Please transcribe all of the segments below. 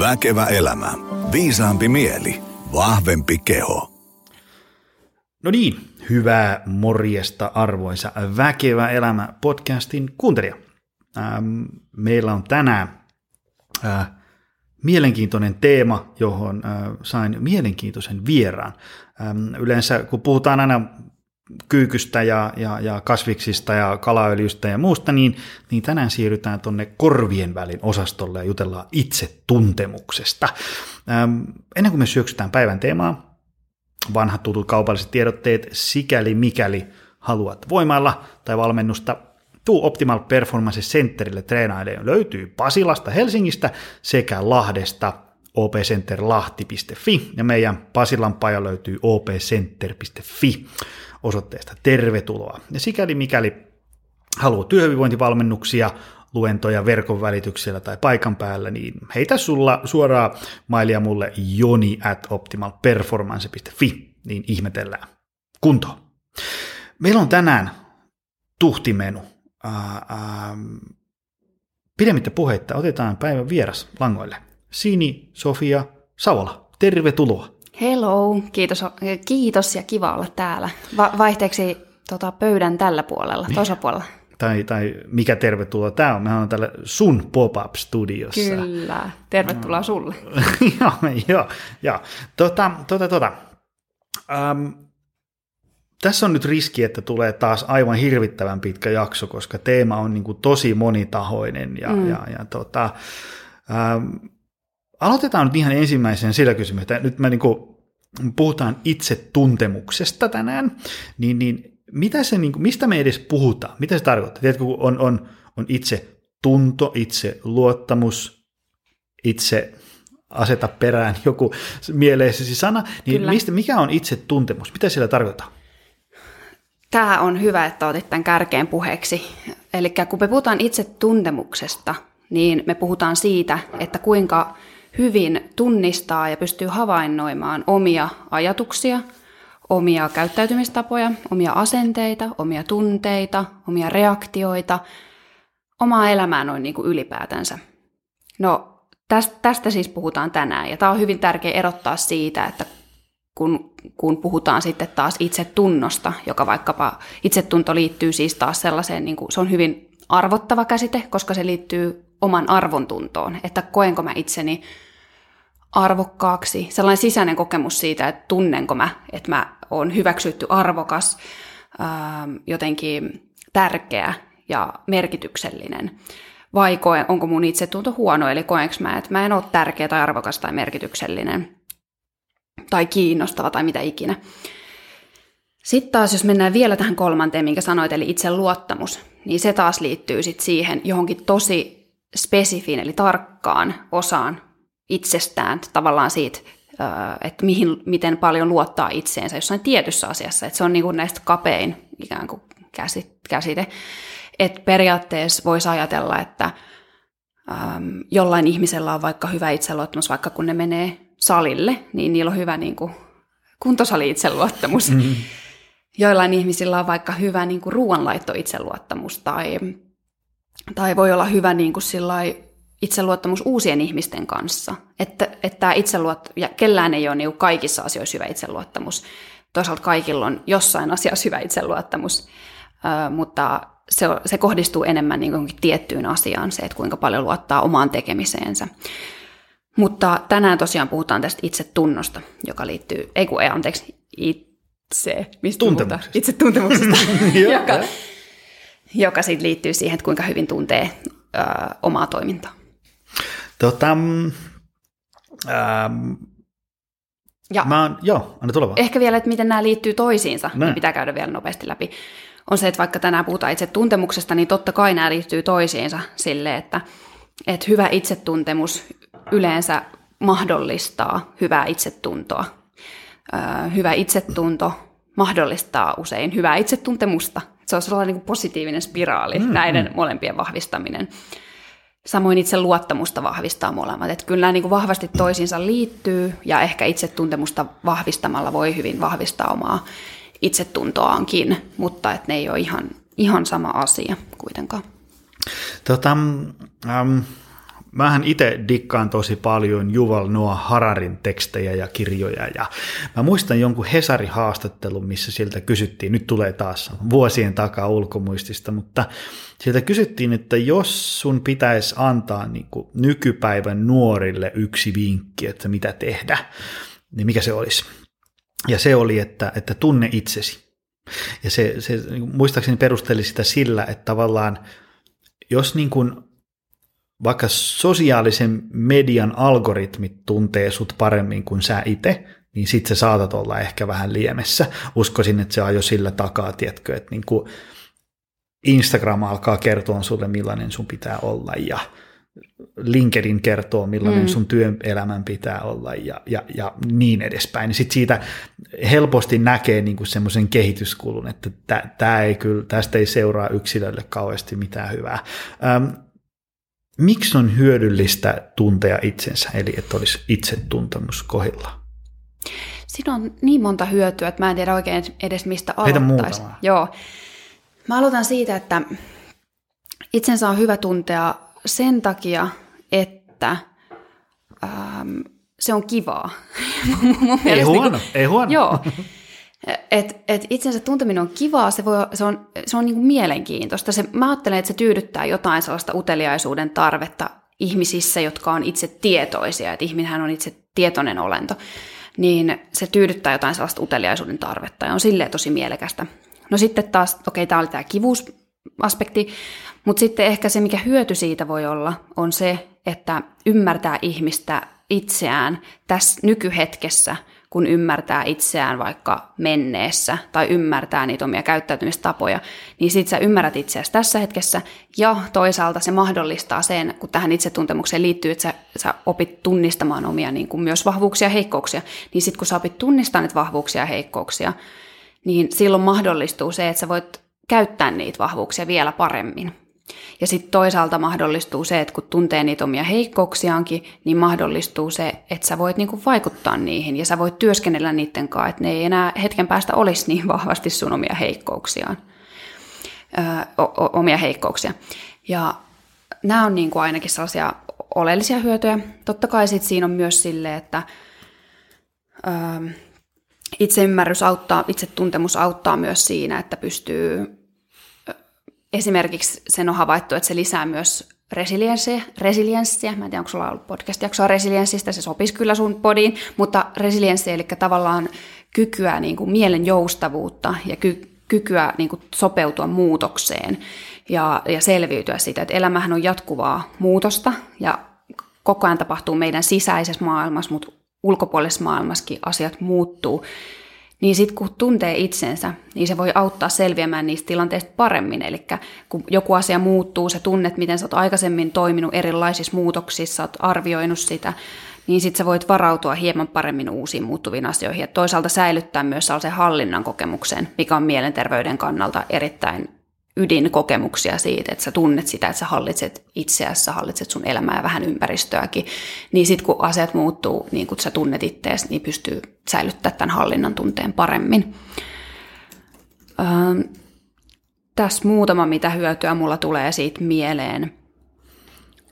Väkevä elämä. Viisaampi mieli. Vahvempi keho. No niin, hyvää morjesta arvoisa Väkevä elämä podcastin kuuntelija. Ähm, meillä on tänään äh, mielenkiintoinen teema, johon äh, sain mielenkiintoisen vieraan. Ähm, yleensä kun puhutaan aina kyykystä ja, ja, ja kasviksista ja kalaöljystä ja muusta, niin, niin tänään siirrytään tuonne korvien välin osastolle ja jutellaan itse tuntemuksesta. Ähm, ennen kuin me syöksytään päivän teemaa, vanhat tutut kaupalliset tiedotteet, sikäli mikäli haluat voimalla tai valmennusta, tuu Optimal Performance Centerille treenailemaan. Löytyy Pasilasta Helsingistä sekä Lahdesta opcenterlahti.fi ja meidän Pasilan paja löytyy opcenter.fi osoitteesta tervetuloa. Ja sikäli mikäli haluaa työhyvinvointivalmennuksia, luentoja verkon välityksellä tai paikan päällä, niin heitä sulla suoraan mailia mulle joni at optimalperformance.fi, niin ihmetellään. Kunto. Meillä on tänään tuhtimenu. Ää, pidemmittä puheitta otetaan päivän vieras langoille. Sini Sofia Savola, tervetuloa. Hello, kiitos, kiitos ja kiva olla täällä. Va- vaihteeksi tota, pöydän tällä puolella, toisella puolella. Tai, tai mikä tervetuloa tämä on? Mehän on täällä sun pop-up-studiossa. Kyllä, tervetuloa no. sulle. joo, joo, joo. Tota, tota, tota. Um, tässä on nyt riski, että tulee taas aivan hirvittävän pitkä jakso, koska teema on niin kuin tosi monitahoinen. Ja, mm. ja, ja tota, um, aloitetaan nyt ihan ensimmäisen sillä kysymyksellä. Nyt me niin kuin puhutaan itse tuntemuksesta tänään, niin, niin mitä se, niin mistä me edes puhutaan? Mitä se tarkoittaa? Tiedätkö, kun on, on, on itse tunto, itse luottamus, itse aseta perään joku mieleisesi sana, niin mistä, mikä on itse tuntemus? Mitä siellä tarkoittaa? Tämä on hyvä, että otit tämän kärkeen puheeksi. Eli kun me puhutaan itse tuntemuksesta, niin me puhutaan siitä, että kuinka hyvin tunnistaa ja pystyy havainnoimaan omia ajatuksia, omia käyttäytymistapoja, omia asenteita, omia tunteita, omia reaktioita, omaa elämää noin niin kuin ylipäätänsä. No tästä, siis puhutaan tänään ja tämä on hyvin tärkeä erottaa siitä, että kun, kun puhutaan sitten taas itsetunnosta, joka vaikkapa itsetunto liittyy siis taas sellaiseen, niin kuin, se on hyvin arvottava käsite, koska se liittyy oman arvontuntoon, että koenko mä itseni arvokkaaksi, sellainen sisäinen kokemus siitä, että tunnenko mä, että mä oon hyväksytty arvokas, jotenkin tärkeä ja merkityksellinen. Vai koen, onko mun itsetunto huono, eli koenko mä, että mä en ole tärkeä tai arvokas tai merkityksellinen tai kiinnostava tai mitä ikinä. Sitten taas, jos mennään vielä tähän kolmanteen, minkä sanoit, eli itse luottamus, niin se taas liittyy sitten siihen johonkin tosi spesifiin, eli tarkkaan osaan itsestään, tavallaan siitä, että mihin, miten paljon luottaa itseensä jossain tietyssä asiassa. Että se on niin kuin näistä kapein ikään kuin käsite. Että periaatteessa voisi ajatella, että äm, jollain ihmisellä on vaikka hyvä itseluottamus, vaikka kun ne menee salille, niin niillä on hyvä niin kuin, kuntosali-itseluottamus. Mm-hmm. Joillain ihmisillä on vaikka hyvä niin kuin, ruoanlaitto-itseluottamus tai, tai voi olla hyvä niin kuin, sillai, itseluottamus uusien ihmisten kanssa. Että, että itseluot, ja kellään ei ole niin kaikissa asioissa hyvä itseluottamus. Toisaalta kaikilla on jossain asiassa hyvä itseluottamus, uh, mutta se, se kohdistuu enemmän niin tiettyyn asiaan, se, että kuinka paljon luottaa omaan tekemiseensä. Mutta tänään tosiaan puhutaan tästä itsetunnosta, joka liittyy, ei kun ei, anteeksi, itse, mistä tuntemuksesta. Itse tuntemuksesta, joka, joka sitten liittyy siihen, että kuinka hyvin tuntee ö, omaa toimintaa. Tota, ähm, ja mä oon, joo, anna tulla vaan. Ehkä vielä, että miten nämä liittyy toisiinsa, niin pitää käydä vielä nopeasti läpi. On se, että vaikka tänään puhutaan itse tuntemuksesta, niin totta kai nämä liittyy toisiinsa sille, että, että hyvä itsetuntemus yleensä mahdollistaa hyvää itsetuntoa. hyvä itsetunto mahdollistaa usein hyvää itsetuntemusta. Se on sellainen niin positiivinen spiraali, mm, näiden mm. molempien vahvistaminen. Samoin itse luottamusta vahvistaa molemmat. Että kyllä nämä niin kuin vahvasti toisiinsa liittyy ja ehkä itsetuntemusta vahvistamalla voi hyvin vahvistaa omaa itsetuntoaankin, mutta että ne ei ole ihan, ihan sama asia kuitenkaan. Tota, um, mähän itse dikkaan tosi paljon Juval Noah Hararin tekstejä ja kirjoja, ja mä muistan jonkun Hesari-haastattelun, missä sieltä kysyttiin, nyt tulee taas vuosien takaa ulkomuistista, mutta sieltä kysyttiin, että jos sun pitäisi antaa niin kuin nykypäivän nuorille yksi vinkki, että mitä tehdä, niin mikä se olisi? Ja se oli, että, että tunne itsesi. Ja se, se muistaakseni perusteli sitä sillä, että tavallaan jos niin kuin vaikka sosiaalisen median algoritmit tuntee sut paremmin kuin sä itse, niin sit sä saatat olla ehkä vähän liemessä. Uskoisin, että se on jo sillä takaa, tiedätkö, että niin kuin Instagram alkaa kertoa sulle, millainen sun pitää olla, ja LinkedIn kertoo, millainen mm. sun työelämän pitää olla ja, ja, ja niin edespäin. Niin sit siitä helposti näkee niinku semmoisen kehityskulun, että tää ei kyllä, tästä ei seuraa yksilölle kauheasti mitään hyvää. Ähm, miksi on hyödyllistä tuntea itsensä, eli että olisi itsetuntemus kohilla? Siinä on niin monta hyötyä, että mä en tiedä oikein edes mistä aloittaisi. Joo. Mä aloitan siitä, että itsensä on hyvä tuntea sen takia, että ähm, se on kivaa. Mun ei huono, niin kuin, ei huono. Joo. Et, et itsensä tunteminen on kivaa, se, voi, se on, se on niin mielenkiintoista. Se, mä ajattelen, että se tyydyttää jotain sellaista uteliaisuuden tarvetta ihmisissä, jotka on itse tietoisia, että ihminenhän on itse tietoinen olento, niin se tyydyttää jotain sellaista uteliaisuuden tarvetta ja on silleen tosi mielekästä. No sitten taas, okei, okay, tämä oli tämä kivuusaspekti, mutta sitten ehkä se, mikä hyöty siitä voi olla, on se, että ymmärtää ihmistä itseään tässä nykyhetkessä, kun ymmärtää itseään vaikka menneessä tai ymmärtää niitä omia käyttäytymistapoja, niin sit sä ymmärrät itseäsi tässä hetkessä ja toisaalta se mahdollistaa sen, kun tähän itsetuntemukseen liittyy, että sä, sä opit tunnistamaan omia niin kuin myös vahvuuksia ja heikkouksia, niin sitten kun sä opit tunnistamaan niitä vahvuuksia ja heikkouksia, niin silloin mahdollistuu se, että sä voit käyttää niitä vahvuuksia vielä paremmin. Ja sitten toisaalta mahdollistuu se, että kun tuntee niitä omia heikkouksiaankin, niin mahdollistuu se, että sä voit niinku vaikuttaa niihin ja sä voit työskennellä niiden kanssa, että ne ei enää hetken päästä olisi niin vahvasti sun omia heikkouksiaan, öö, omia heikkouksia. Ja nämä on niinku ainakin sellaisia oleellisia hyötyjä. Totta kai sit siinä on myös sille, että öö, itseymmärrys auttaa, itsetuntemus auttaa myös siinä, että pystyy esimerkiksi sen on havaittu, että se lisää myös resilienssiä, resilienssiä. Mä en tiedä, onko sulla ollut podcast-jaksoa resilienssistä, se sopisi kyllä sun podiin, mutta resilienssiä, eli tavallaan kykyä, niin kuin mielen joustavuutta ja ky- kykyä niin kuin sopeutua muutokseen ja, ja selviytyä siitä, että elämähän on jatkuvaa muutosta ja koko ajan tapahtuu meidän sisäisessä maailmassa, mutta ulkopuolisessa maailmassakin asiat muuttuu niin sitten kun tuntee itsensä, niin se voi auttaa selviämään niistä tilanteista paremmin. Eli kun joku asia muuttuu, sä tunnet, miten sä oot aikaisemmin toiminut erilaisissa muutoksissa, oot arvioinut sitä, niin sitten sä voit varautua hieman paremmin uusiin muuttuviin asioihin. Ja toisaalta säilyttää myös sellaisen hallinnan kokemuksen, mikä on mielenterveyden kannalta erittäin ydinkokemuksia siitä, että sä tunnet sitä, että sä hallitset itseäsi, sä hallitset sun elämää ja vähän ympäristöäkin, niin sitten kun asiat muuttuu niin kun sä tunnet ittees, niin pystyy säilyttämään tämän hallinnan tunteen paremmin. Ähm, tässä muutama, mitä hyötyä mulla tulee siitä mieleen.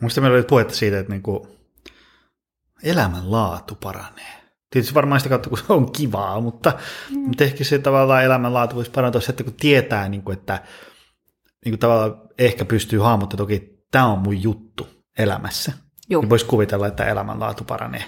Minusta meillä oli puhetta siitä, että niinku elämänlaatu paranee. Tietysti varmaan sitä kautta, kun se on kivaa, mutta, mm. mutta ehkä se tavallaan elämänlaatu voisi parantua se, että kun tietää, niin kuin, että niin kuin tavallaan ehkä pystyy hahmottamaan, että toki tämä on mun juttu elämässä. Joo. Niin voisi kuvitella, että elämänlaatu paranee.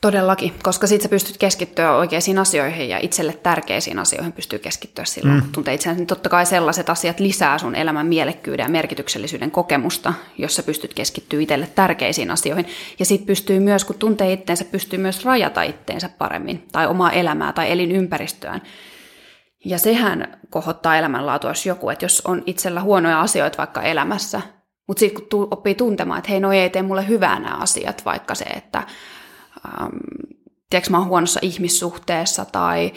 Todellakin, koska sitten sä pystyt keskittyä oikeisiin asioihin ja itselle tärkeisiin asioihin pystyy keskittyä silloin, mm. kun tuntee itseäsi. Niin totta kai sellaiset asiat lisää sun elämän mielekkyyden ja merkityksellisyyden kokemusta, jos sä pystyt keskittyä itselle tärkeisiin asioihin. Ja sitten pystyy myös, kun tuntee itteensä, pystyy myös rajata itteensä paremmin tai omaa elämää tai elinympäristöään. Ja sehän kohottaa elämänlaatua, jos joku, että jos on itsellä huonoja asioita vaikka elämässä, mutta sitten kun oppii tuntemaan, että hei, no ei tee mulle hyvää nämä asiat, vaikka se, että ähm, tiedätkö, mä oon huonossa ihmissuhteessa tai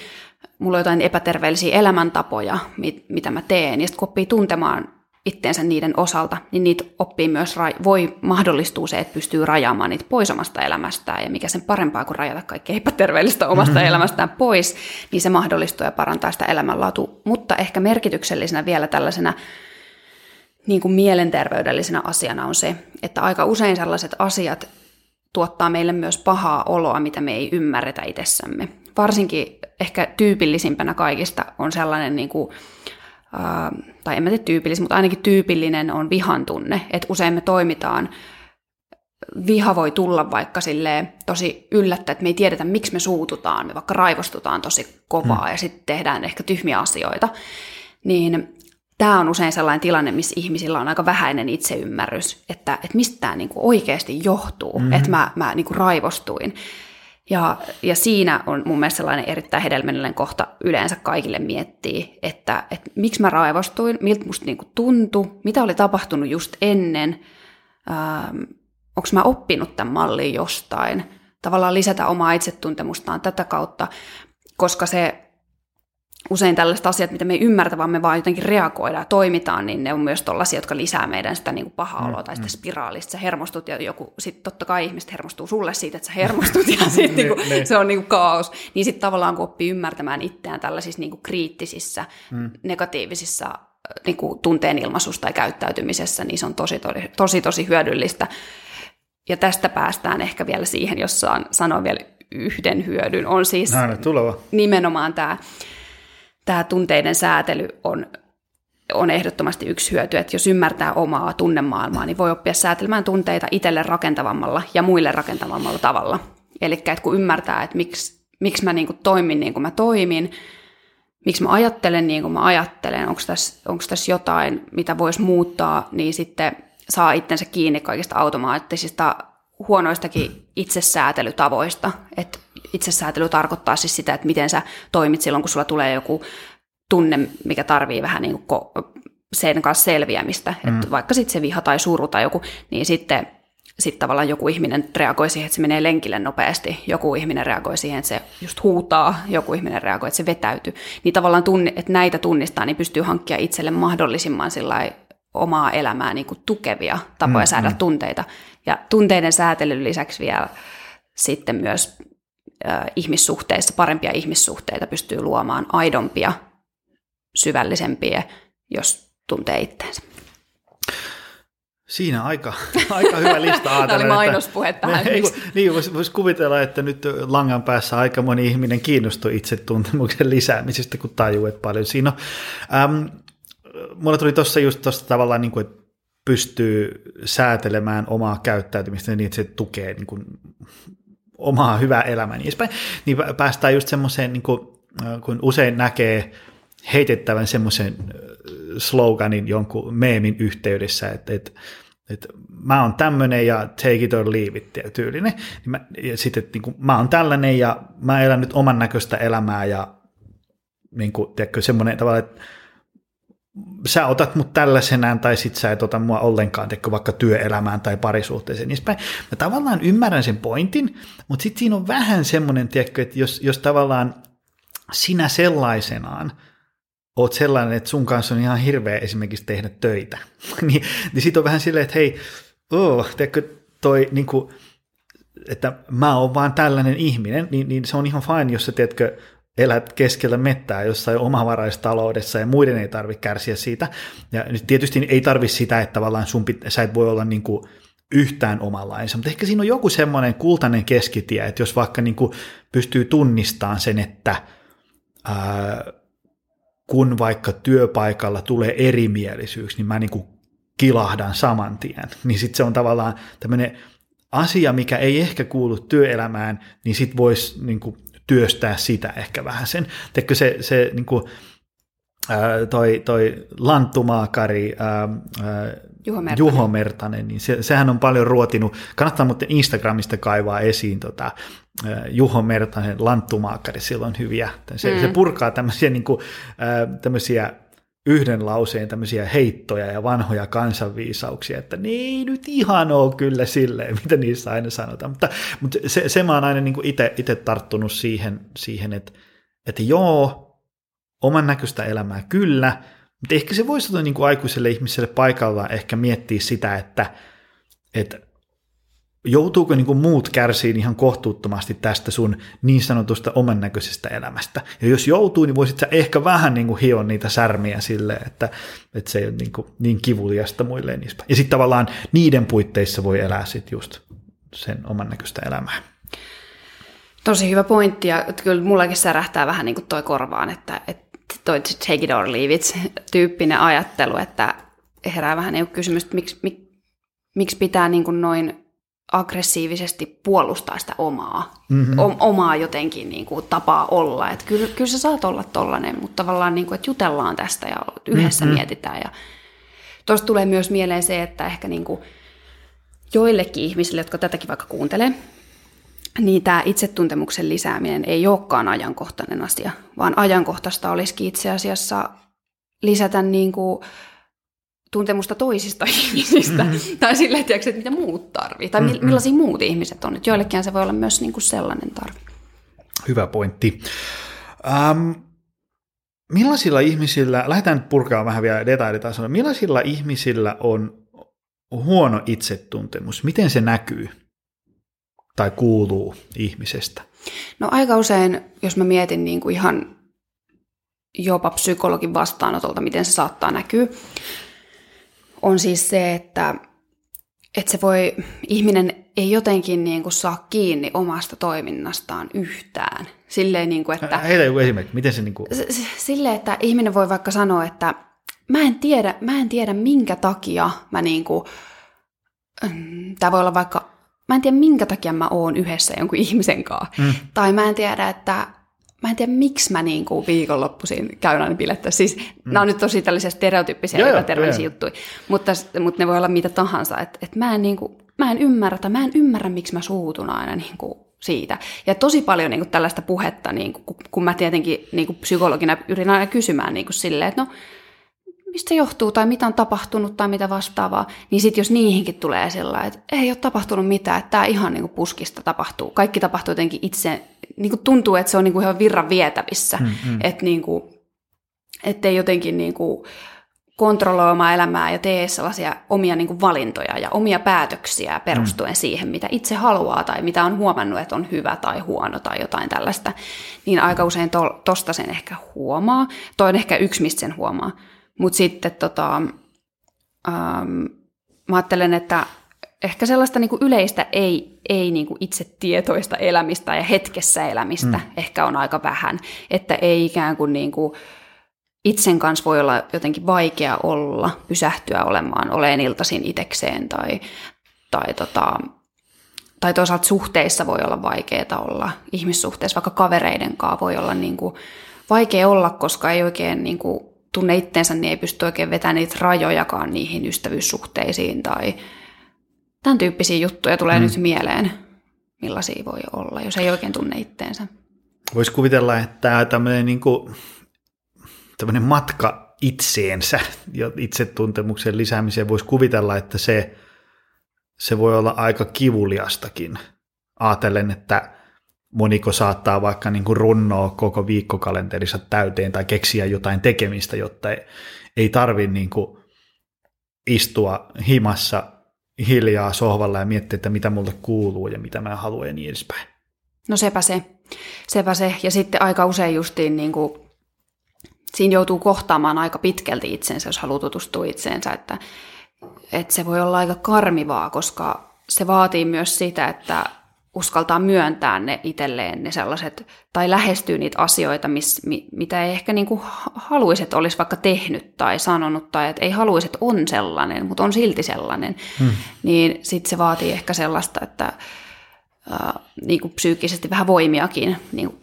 mulla on jotain epäterveellisiä elämäntapoja, mit, mitä mä teen. Ja sitten kun oppii tuntemaan itteensä niiden osalta, niin niitä oppii myös, voi mahdollistuu se, että pystyy rajaamaan niitä pois omasta elämästään, ja mikä sen parempaa kuin rajata kaikkea epäterveellistä omasta mm-hmm. elämästään pois, niin se mahdollistuu ja parantaa sitä elämänlaatua. Mutta ehkä merkityksellisenä vielä tällaisena niin kuin mielenterveydellisenä asiana on se, että aika usein sellaiset asiat tuottaa meille myös pahaa oloa, mitä me ei ymmärretä itsessämme. Varsinkin ehkä tyypillisimpänä kaikista on sellainen, niin kuin, äh, tai en mä tiedä tyypillis, mutta ainakin tyypillinen on vihan tunne, että usein me toimitaan viha voi tulla vaikka sille tosi yllättä, että me ei tiedetä, miksi me suututaan, me vaikka raivostutaan tosi kovaa hmm. ja sitten tehdään ehkä tyhmiä asioita, niin tämä on usein sellainen tilanne, missä ihmisillä on aika vähäinen itseymmärrys, että, että mistä tämä niinku oikeasti johtuu, mm-hmm. että mä, mä niinku raivostuin. Ja, ja siinä on mun mielestä sellainen erittäin hedelmällinen kohta yleensä kaikille miettiä, että, että miksi mä raivostuin, miltä musta niinku tuntui, mitä oli tapahtunut just ennen, ähm, onko mä oppinut tämän mallin jostain, tavallaan lisätä omaa itsetuntemustaan tätä kautta, koska se usein tällaiset asiat, mitä me ei ymmärtä, vaan me vaan jotenkin reagoidaan ja toimitaan, niin ne on myös tällaisia, jotka lisää meidän sitä niin kuin pahaa oloa tai sitä mm. spiraalista. Sä hermostut ja joku, sitten totta kai ihmiset hermostuu sulle siitä, että sä hermostut ja sitten niin kuin, niin. se on niin kuin kaos. Niin sitten tavallaan kun oppii ymmärtämään itseään tällaisissa niin kuin kriittisissä, mm. negatiivisissa niin kuin tunteen ilmaisussa tai käyttäytymisessä, niin se on tosi, tosi, tosi, tosi hyödyllistä. Ja tästä päästään ehkä vielä siihen, jos saan sanoa vielä yhden hyödyn, on siis no, nimenomaan tämä tämä tunteiden säätely on, on ehdottomasti yksi hyöty, että jos ymmärtää omaa tunnemaailmaa, niin voi oppia säätelemään tunteita itselle rakentavammalla ja muille rakentavammalla tavalla. Eli kun ymmärtää, että miksi, miksi mä niin kuin toimin niin kuin mä toimin, miksi mä ajattelen niin kuin mä ajattelen, onko tässä, onko tässä jotain, mitä voisi muuttaa, niin sitten saa itsensä kiinni kaikista automaattisista huonoistakin itsesäätelytavoista. Että itsesäätely tarkoittaa siis sitä, että miten sä toimit silloin, kun sulla tulee joku tunne, mikä tarvii vähän niin kuin sen kanssa selviämistä. Mm. Että vaikka sitten se viha tai suru tai joku, niin sitten sitten tavallaan joku ihminen reagoi siihen, että se menee lenkille nopeasti, joku ihminen reagoi siihen, että se just huutaa, joku ihminen reagoi, että se vetäytyy. Niin tavallaan, tunne, että näitä tunnistaa, niin pystyy hankkia itselle mahdollisimman omaa elämää niin kuin tukevia tapoja mm, säädä mm. tunteita. Ja tunteiden säätelyn lisäksi vielä sitten myös ihmissuhteissa, parempia ihmissuhteita pystyy luomaan aidompia, syvällisempiä, jos tuntee itteensä. Siinä aika, aika hyvä lista ajatella. Tämä oli mainospuhe tähän. Niin, niin voisi vois kuvitella, että nyt langan päässä aika moni ihminen kiinnostuu itsetuntemuksen lisäämisestä, kun tajuu, että paljon siinä on. Ähm, mulla tuli tuossa just tuosta tavallaan, niin kuin, että pystyy säätelemään omaa käyttäytymistä niin, että se tukee niin kuin, omaa hyvää elämää niin niin päästään just semmoiseen, niin kuin, kun usein näkee heitettävän semmoisen sloganin jonkun meemin yhteydessä, että, että että mä oon tämmöinen ja take it or leave it tyylinen. Niin mä, ja sitten, että niin kuin, mä oon tällainen ja mä elän nyt oman näköistä elämää ja niin kuin, tiedätkö, semmoinen tavalla, että sä otat mut tällaisenään tai sit sä et ota mua ollenkaan, teko vaikka työelämään tai parisuhteeseen, niin Mä tavallaan ymmärrän sen pointin, mutta sitten siinä on vähän semmoinen, tiedätkö, että jos, jos tavallaan sinä sellaisenaan oot sellainen, että sun kanssa on ihan hirveä esimerkiksi tehdä töitä, niin, niin sitten on vähän silleen, että hei, oh, tiedätkö, toi niin kuin, että mä oon vaan tällainen ihminen, niin, niin se on ihan fine, jos sä, tiedätkö, elät keskellä mettää jossain omavaraistaloudessa ja muiden ei tarvitse kärsiä siitä. Ja nyt tietysti ei tarvi sitä, että tavallaan sun pit- sä et voi olla niin kuin yhtään omanlainsa, mutta ehkä siinä on joku semmoinen kultainen keskitie, että jos vaikka niin kuin pystyy tunnistamaan sen, että ää, kun vaikka työpaikalla tulee erimielisyys, niin mä niin kuin kilahdan saman tien, niin sitten se on tavallaan tämmöinen asia, mikä ei ehkä kuulu työelämään, niin sitten voisi niin kuin työstää sitä ehkä vähän sen. Teekö se, se niin kuin, ää, toi, toi lanttumaakari ää, Juho, Mertanen. Juho Mertanen, niin se, sehän on paljon ruotinut, kannattaa muuten Instagramista kaivaa esiin tota, Juho Mertanen lanttumaakari, silloin hyviä, se, mm. se purkaa tämmöisiä, niin kuin, tämmöisiä yhden lauseen tämmöisiä heittoja ja vanhoja kansanviisauksia, että ne ei nyt ihan ole kyllä silleen, mitä niissä aina sanotaan. Mutta, mutta se, se mä oon aina niin itse tarttunut siihen, siihen että, että joo, oman näköistä elämää kyllä, mutta ehkä se voisi olla niin kuin aikuiselle ihmiselle paikallaan ehkä miettiä sitä, että, että joutuuko niin kuin muut kärsiin ihan kohtuuttomasti tästä sun niin sanotusta oman näköisestä elämästä. Ja jos joutuu, niin voisit sä ehkä vähän niin kuin hioa niitä särmiä silleen, että, että se ei ole niin, kuin niin kivuliasta muille. Ja sitten tavallaan niiden puitteissa voi elää sitten just sen oman näköistä elämää. Tosi hyvä pointti, ja kyllä mullakin särähtää vähän niin kuin toi korvaan, että, että toi take it or leave it tyyppinen ajattelu, että herää vähän niin kysymys, että miksi, mik, miksi pitää niin kuin noin aggressiivisesti puolustaa sitä omaa, mm-hmm. o, omaa jotenkin niin kuin, tapaa olla. Että kyllä, kyllä sä saat olla tollainen, mutta tavallaan niin kuin, että jutellaan tästä ja yhdessä mm-hmm. mietitään. Ja tuosta tulee myös mieleen se, että ehkä niin kuin, joillekin ihmisille, jotka tätäkin vaikka kuuntelee, niin tämä itsetuntemuksen lisääminen ei olekaan ajankohtainen asia, vaan ajankohtaista olisikin itse asiassa lisätä niin kuin tuntemusta toisista ihmisistä, mm-hmm. tai silleen, tiedätkö, että mitä muut tarvii, tai mm-hmm. millaisia muut ihmiset on. Että joillekin se voi olla myös niin kuin sellainen tarve. Hyvä pointti. Um, millaisilla ihmisillä, lähdetään nyt purkaa vähän vielä detailitasolla, millaisilla ihmisillä on huono itsetuntemus? Miten se näkyy tai kuuluu ihmisestä? No aika usein, jos mä mietin niin kuin ihan jopa psykologin vastaanotolta, miten se saattaa näkyä, on siis se, että, että se voi, ihminen ei jotenkin niin kuin saa kiinni omasta toiminnastaan yhtään. Silleen, niin kuin, että... Heitä joku esimerkki, miten se niin kuin... Silleen, että ihminen voi vaikka sanoa, että mä en tiedä, mä en tiedä minkä takia mä niin kuin, mm, tämä voi olla vaikka, mä en tiedä minkä takia mä oon yhdessä jonkun ihmisen kanssa. Mm. Tai mä en tiedä, että mä en tiedä, miksi mä niin kuin viikonloppuisin käyn aina bilettä. Siis mm. nämä on nyt tosi tällaisia stereotyyppisiä ja epäterveellisiä juttuja, mutta, mutta ne voi olla mitä tahansa. Että et mä, en niin kuin, mä en ymmärrä, tai mä en ymmärrä, miksi mä suutun aina niin kuin siitä. Ja tosi paljon niin kuin tällaista puhetta, niin kuin, kun mä tietenkin niin kuin psykologina yritän aina kysymään niin kuin silleen, että no, mistä se johtuu tai mitä on tapahtunut tai mitä vastaavaa, niin sitten jos niihinkin tulee sellainen, että ei ole tapahtunut mitään, että tämä ihan niin kuin puskista tapahtuu. Kaikki tapahtuu jotenkin itse, niin kuin tuntuu, että se on niin kuin ihan virran vietävissä, mm, mm. että niin kuin, ettei jotenkin niin kuin kontrolloi omaa elämää ja tee sellaisia omia niin kuin valintoja ja omia päätöksiä perustuen mm. siihen, mitä itse haluaa tai mitä on huomannut, että on hyvä tai huono tai jotain tällaista, niin aika usein to, tosta sen ehkä huomaa. Toi on ehkä yksi, mistä sen huomaa. Mutta sitten tota, ähm, mä ajattelen, että ehkä sellaista niin kuin yleistä ei, ei niin kuin itse tietoista elämistä ja hetkessä elämistä mm. ehkä on aika vähän. Että ei ikään kuin, niin kuin itsen kanssa voi olla jotenkin vaikea olla, pysähtyä olemaan, oleen iltaisin itekseen tai, tai, tota, tai toisaalta suhteissa voi olla vaikeaa olla. Ihmissuhteissa vaikka kavereiden kanssa voi olla niin kuin vaikea olla, koska ei oikein niin kuin tunne itteensä, niin ei pysty oikein vetämään niitä rajojakaan niihin ystävyyssuhteisiin tai tämän tyyppisiä juttuja tulee mm. nyt mieleen, millaisia voi olla, jos ei oikein tunne itteensä. Voisi kuvitella, että tämmöinen, niin kuin, tämmöinen matka itseensä ja itsetuntemuksen lisäämiseen voisi kuvitella, että se, se voi olla aika kivuliastakin. Aatellen, että moniko saattaa vaikka niin kuin runnoa koko viikkokalenterissa täyteen tai keksiä jotain tekemistä, jotta ei, ei tarvi niin istua himassa hiljaa sohvalla ja miettiä, että mitä multa kuuluu ja mitä mä haluan ja niin edespäin. No sepä se. Sepä se. Ja sitten aika usein justiin niin kuin, siinä joutuu kohtaamaan aika pitkälti itsensä, jos haluaa tutustua itseensä, että, että se voi olla aika karmivaa, koska se vaatii myös sitä, että uskaltaa myöntää ne itselleen ne sellaiset, tai lähestyy niitä asioita, mis, mi, mitä ei ehkä niinku haluaisi, että olisi vaikka tehnyt tai sanonut, tai että ei haluaisi, että on sellainen, mutta on silti sellainen, hmm. niin sitten se vaatii ehkä sellaista, että äh, niinku psyykkisesti vähän voimiakin niinku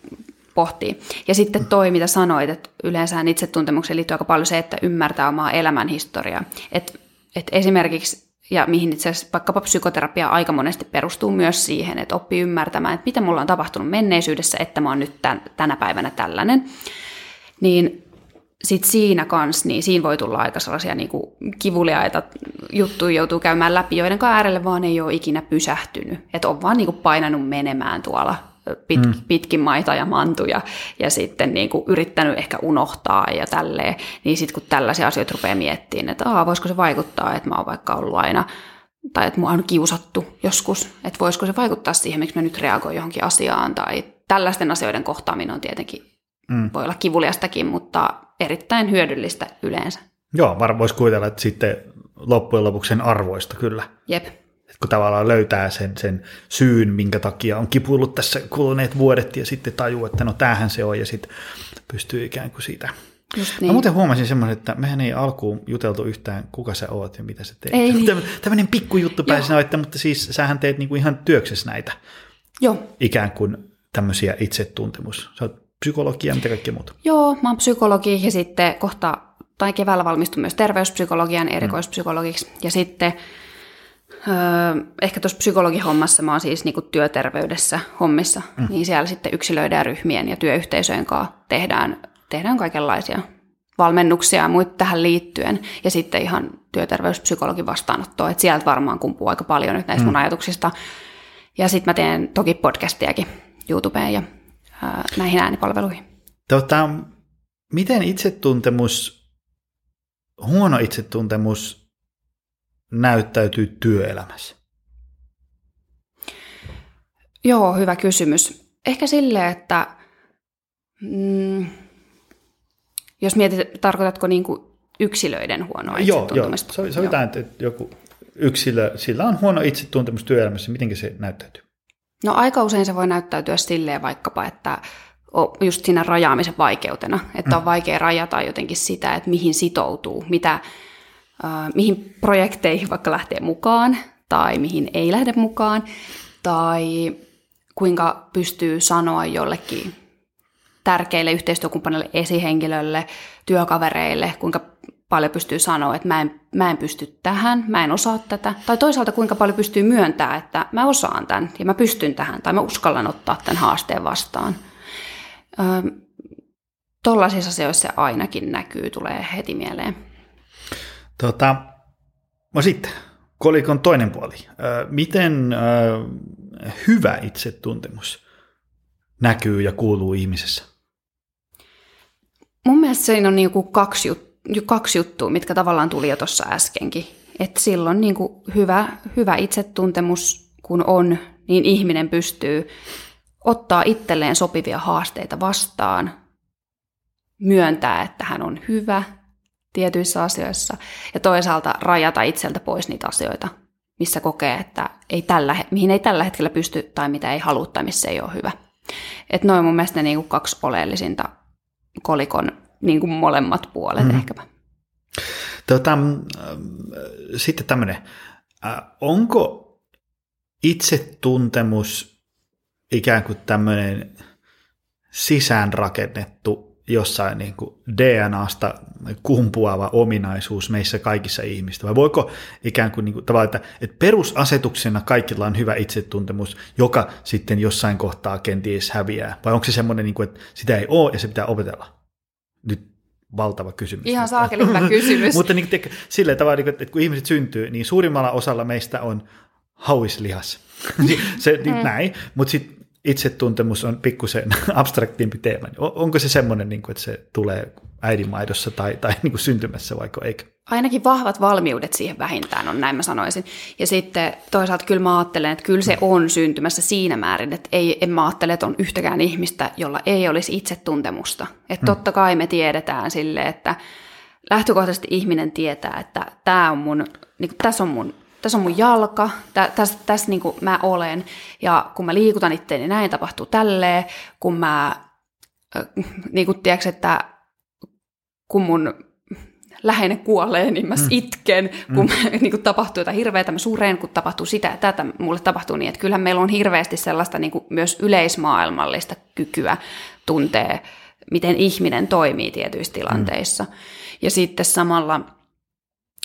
pohtii. Ja sitten toi, mitä sanoit, että yleensä itsetuntemukseen liittyy aika paljon se, että ymmärtää omaa elämänhistoriaa. Että et esimerkiksi ja mihin itse asiassa vaikkapa psykoterapia aika monesti perustuu myös siihen, että oppii ymmärtämään, että mitä mulla on tapahtunut menneisyydessä, että mä oon nyt tämän, tänä päivänä tällainen. Niin sitten siinä kanssa, niin siinä voi tulla aika sellaisia niin kivuliaita juttuja joutuu käymään läpi, joiden äärelle vaan ei ole ikinä pysähtynyt. Että on vaan niin painanut menemään tuolla pit, mm. pitkin maita ja mantuja ja sitten niin kuin yrittänyt ehkä unohtaa ja tälleen, niin sitten kun tällaisia asioita rupeaa miettimään, että Aa, voisiko se vaikuttaa, että mä oon vaikka ollut aina tai että mua on kiusattu joskus, että voisiko se vaikuttaa siihen, miksi mä nyt reagoin johonkin asiaan, tai tällaisten asioiden kohtaaminen on tietenkin, mm. voi olla kivuliastakin, mutta erittäin hyödyllistä yleensä. Joo, varmaan voisi kuvitella, että sitten loppujen lopuksi sen arvoista kyllä. Jep. Et kun tavallaan löytää sen, sen syyn, minkä takia on kipuillut tässä kuluneet vuodet ja sitten tajuu, että no tämähän se on ja sitten pystyy ikään kuin siitä Just niin. Mä muuten huomasin semmoisen, että mehän ei alkuun juteltu yhtään, kuka sä oot ja mitä sä teet. Ei niin. Tämmöinen pikkujuttu pääsi sanoa, mutta siis sähän teet niinku ihan työksessä näitä. Joo. Ikään kuin tämmöisiä itsetuntemus. Sä oot psykologia ja mitä kaikkea muuta. Joo, mä oon psykologi ja sitten kohta, tai keväällä valmistun myös terveyspsykologian erikoispsykologiksi. Mm. Ja sitten öö, ehkä tuossa psykologihommassa mä oon siis niinku työterveydessä hommissa, mm. niin siellä sitten yksilöidään ryhmien ja työyhteisöjen kanssa tehdään tehdään kaikenlaisia valmennuksia ja muita tähän liittyen. Ja sitten ihan työterveyspsykologin vastaanottoa, että sieltä varmaan kumpuu aika paljon nyt näistä mm. mun ajatuksista. Ja sitten mä teen toki podcastiakin YouTubeen ja ää, näihin äänipalveluihin. Tota, miten itsetuntemus, huono itsetuntemus näyttäytyy työelämässä? Joo, hyvä kysymys. Ehkä silleen, että mm, jos mietit, tarkoitatko niin kuin yksilöiden huonoa itsetuntemusta? Joo, joo. sovitaan, että joku yksilö, sillä on huono itsetuntemus työelämässä, miten se näyttäytyy? No aika usein se voi näyttäytyä silleen vaikkapa, että just siinä rajaamisen vaikeutena, että on mm. vaikea rajata jotenkin sitä, että mihin sitoutuu, mitä, mihin projekteihin vaikka lähtee mukaan tai mihin ei lähde mukaan, tai kuinka pystyy sanoa jollekin tärkeille yhteistyökumppaneille, esihenkilölle, työkavereille, kuinka paljon pystyy sanoa, että mä en, mä en pysty tähän, mä en osaa tätä. Tai toisaalta kuinka paljon pystyy myöntämään, että mä osaan tämän ja mä pystyn tähän tai mä uskallan ottaa tämän haasteen vastaan. Öö, Tuollaisissa asioissa se ainakin näkyy, tulee heti mieleen. Tota, no sitten, kolikon toinen puoli. Miten hyvä itsetuntemus näkyy ja kuuluu ihmisessä? Mun mielestä siinä on niinku kaksi, jut- kaksi juttua, mitkä tavallaan tuli jo tuossa äskenkin. Että silloin niinku hyvä, hyvä itsetuntemus, kun on, niin ihminen pystyy ottaa itselleen sopivia haasteita vastaan, myöntää, että hän on hyvä tietyissä asioissa ja toisaalta rajata itseltä pois niitä asioita, missä kokee, että ei tällä, mihin ei tällä hetkellä pysty tai mitä ei halua tai missä ei ole hyvä. Että noin mun mielestä ne niinku kaksi oleellisinta kolikon niin kuin molemmat puolet mm. ehkäpä. Tota, äh, sitten tämmöinen, äh, onko itsetuntemus ikään kuin tämmöinen sisäänrakennettu jossain niin kuin DNAsta kumpuava ominaisuus meissä kaikissa ihmistä? Vai voiko ikään kuin, niin kuin tavallaan, että, että perusasetuksena kaikilla on hyvä itsetuntemus, joka sitten jossain kohtaa kenties häviää? Vai onko se semmoinen, niin kuin, että sitä ei ole ja se pitää opetella? Nyt valtava kysymys. Ihan saakeli hyvä kysymys. Mutta niin, te, sillä tavalla, niin että kun ihmiset syntyy, niin suurimmalla osalla meistä on hauislihas. se, niin mm. näin, mutta sitten itsetuntemus on pikkusen abstraktiimpi teema. Onko se semmoinen, niin että se tulee äidinmaidossa tai, tai niin kuin syntymässä, vaikka eikö? Ainakin vahvat valmiudet siihen vähintään on, näin mä sanoisin. Ja sitten toisaalta kyllä mä ajattelen, että kyllä se on syntymässä siinä määrin, että ei, en mä ajattele, että on yhtäkään ihmistä, jolla ei olisi itsetuntemusta. Että totta kai me tiedetään sille, että lähtökohtaisesti ihminen tietää, että tämä on mun, niin kuin, tässä on mun tässä on mun jalka, tä, tässä, tässä niin kuin mä olen, ja kun mä liikutan itteeni, niin näin tapahtuu tälleen, kun mä, niin kuin tiedätkö, että kun mun läheinen kuolee, niin mä mm. itken, kun mm. niin kuin tapahtuu jotain hirveätä, mä suren, kun tapahtuu sitä ja tätä, mulle tapahtuu niin, että kyllähän meillä on hirveästi sellaista niin kuin myös yleismaailmallista kykyä tuntee, miten ihminen toimii tietyissä tilanteissa. Mm. Ja sitten samalla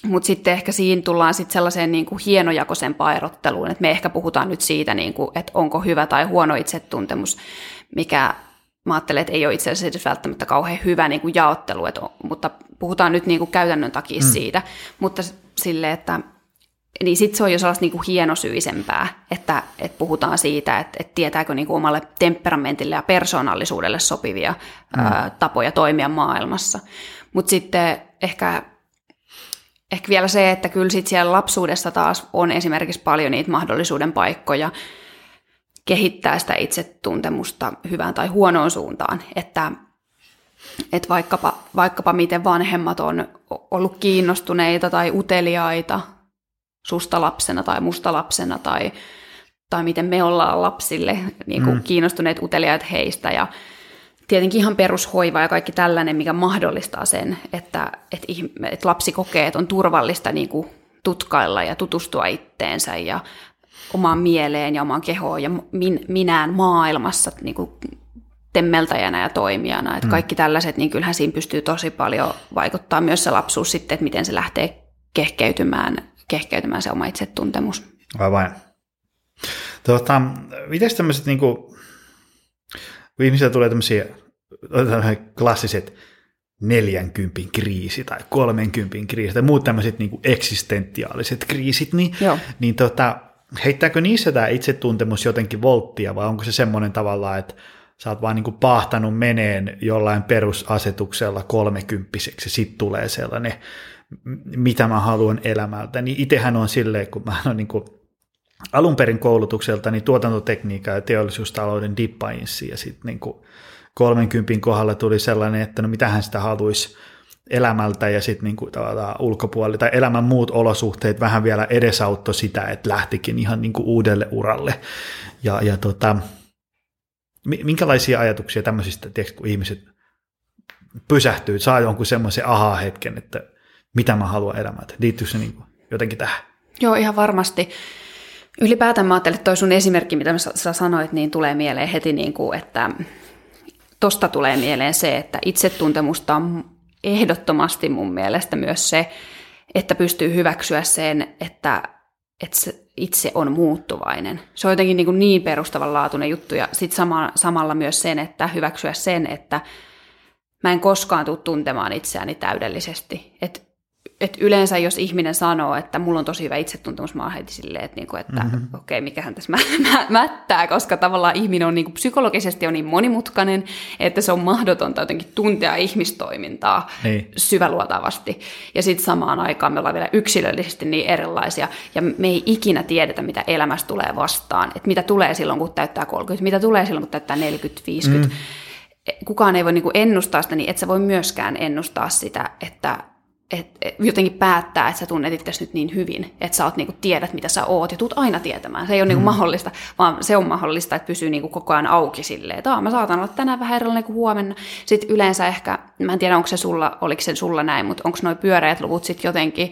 mutta sitten ehkä siinä tullaan sitten sellaiseen niin kuin hienojakoisempaan erotteluun, että me ehkä puhutaan nyt siitä, niin kuin, että onko hyvä tai huono itsetuntemus, mikä mä ajattelen, että ei ole itse asiassa välttämättä kauhean hyvä niin kuin jaottelu, että, mutta puhutaan nyt niin kuin käytännön takia mm. siitä, mutta sille, että niin sitten se on jo sellaista niin kuin hienosyisempää, että, että puhutaan siitä, että, että tietääkö niin kuin omalle temperamentille ja persoonallisuudelle sopivia mm. ää, tapoja toimia maailmassa. Mutta sitten ehkä ehkä vielä se, että kyllä sit siellä lapsuudessa taas on esimerkiksi paljon niitä mahdollisuuden paikkoja kehittää sitä itsetuntemusta hyvään tai huonoon suuntaan, että että vaikkapa, vaikkapa miten vanhemmat on ollut kiinnostuneita tai uteliaita susta lapsena tai musta lapsena tai, tai miten me ollaan lapsille niin kuin mm. kiinnostuneet uteliaat heistä ja tietenkin ihan perushoiva ja kaikki tällainen, mikä mahdollistaa sen, että, että, että lapsi kokee, että on turvallista niin kuin tutkailla ja tutustua itteensä ja omaan mieleen ja omaan kehoon ja min, minään maailmassa niin kuin temmeltäjänä ja toimijana. Että mm. Kaikki tällaiset, niin kyllähän siinä pystyy tosi paljon vaikuttaa myös se lapsuus sitten, että miten se lähtee kehkeytymään, kehkeytymään se oma itsetuntemus. Aivan. Tuota, miten tämmöiset, niin kuin, kun ihmisillä tulee tämmöisiä klassiset 40 kriisi tai 30 kriisi tai muut tämmöiset niin kuin eksistentiaaliset kriisit, niin, Joo. niin tota, heittääkö niissä tämä itsetuntemus jotenkin volttia vai onko se semmoinen tavallaan, että sä oot vaan niin kuin pahtanut meneen jollain perusasetuksella kolmekymppiseksi, sitten tulee sellainen, mitä mä haluan elämältä. Niin itehän on silleen, kun mä olen niin kuin alun perin koulutukselta niin tuotantotekniikka ja teollisuustalouden dippainssi ja sitten niin kuin 30 kohdalla tuli sellainen, että no mitähän sitä haluaisi elämältä ja sitten niin ulkopuolella, tai elämän muut olosuhteet vähän vielä edesauttoi sitä, että lähtikin ihan niin kuin uudelle uralle. Ja, ja tota, minkälaisia ajatuksia tämmöisistä, tiedätkö, kun ihmiset pysähtyy, saa jonkun semmoisen aha-hetken, että mitä mä haluan elämältä. Liittyykö se niin kuin jotenkin tähän? Joo, ihan varmasti. Ylipäätään mä ajattelin, että toi sun esimerkki, mitä sä sanoit, niin tulee mieleen heti, niin kuin, että tosta tulee mieleen se, että itsetuntemusta on ehdottomasti mun mielestä myös se, että pystyy hyväksyä sen, että, että se itse on muuttuvainen. Se on jotenkin niin, kuin niin perustavanlaatuinen juttu ja sitten sama, samalla myös sen, että hyväksyä sen, että mä en koskaan tule tuntemaan itseäni täydellisesti. Että et yleensä jos ihminen sanoo, että mulla on tosi hyvä itsetuntemus, mä oon heti silleen, että, niinku, että mm-hmm. okei, okay, mikähän tässä mä, mä, mättää, koska tavallaan ihminen on niinku, psykologisesti on niin monimutkainen, että se on mahdotonta jotenkin tuntea ihmistoimintaa niin. syväluotavasti. Ja sitten samaan aikaan me ollaan vielä yksilöllisesti niin erilaisia, ja me ei ikinä tiedetä, mitä elämästä tulee vastaan, että mitä tulee silloin, kun täyttää 30, mitä tulee silloin, kun täyttää 40, 50. Mm. Kukaan ei voi niinku ennustaa sitä, niin et sä voi myöskään ennustaa sitä, että et, et, jotenkin päättää, että sä tunnet itse nyt niin hyvin, että sä oot, niinku, tiedät, mitä sä oot, ja tuut aina tietämään. Se ei ole niinku mm. niinku, mahdollista, vaan se on mahdollista, että pysyy niinku, koko ajan auki silleen, että mä saatan olla tänään vähän erilainen kuin huomenna. Sitten yleensä ehkä, mä en tiedä, onko se sulla, oliko se sulla näin, mutta onko noin pyöreät luvut sitten jotenkin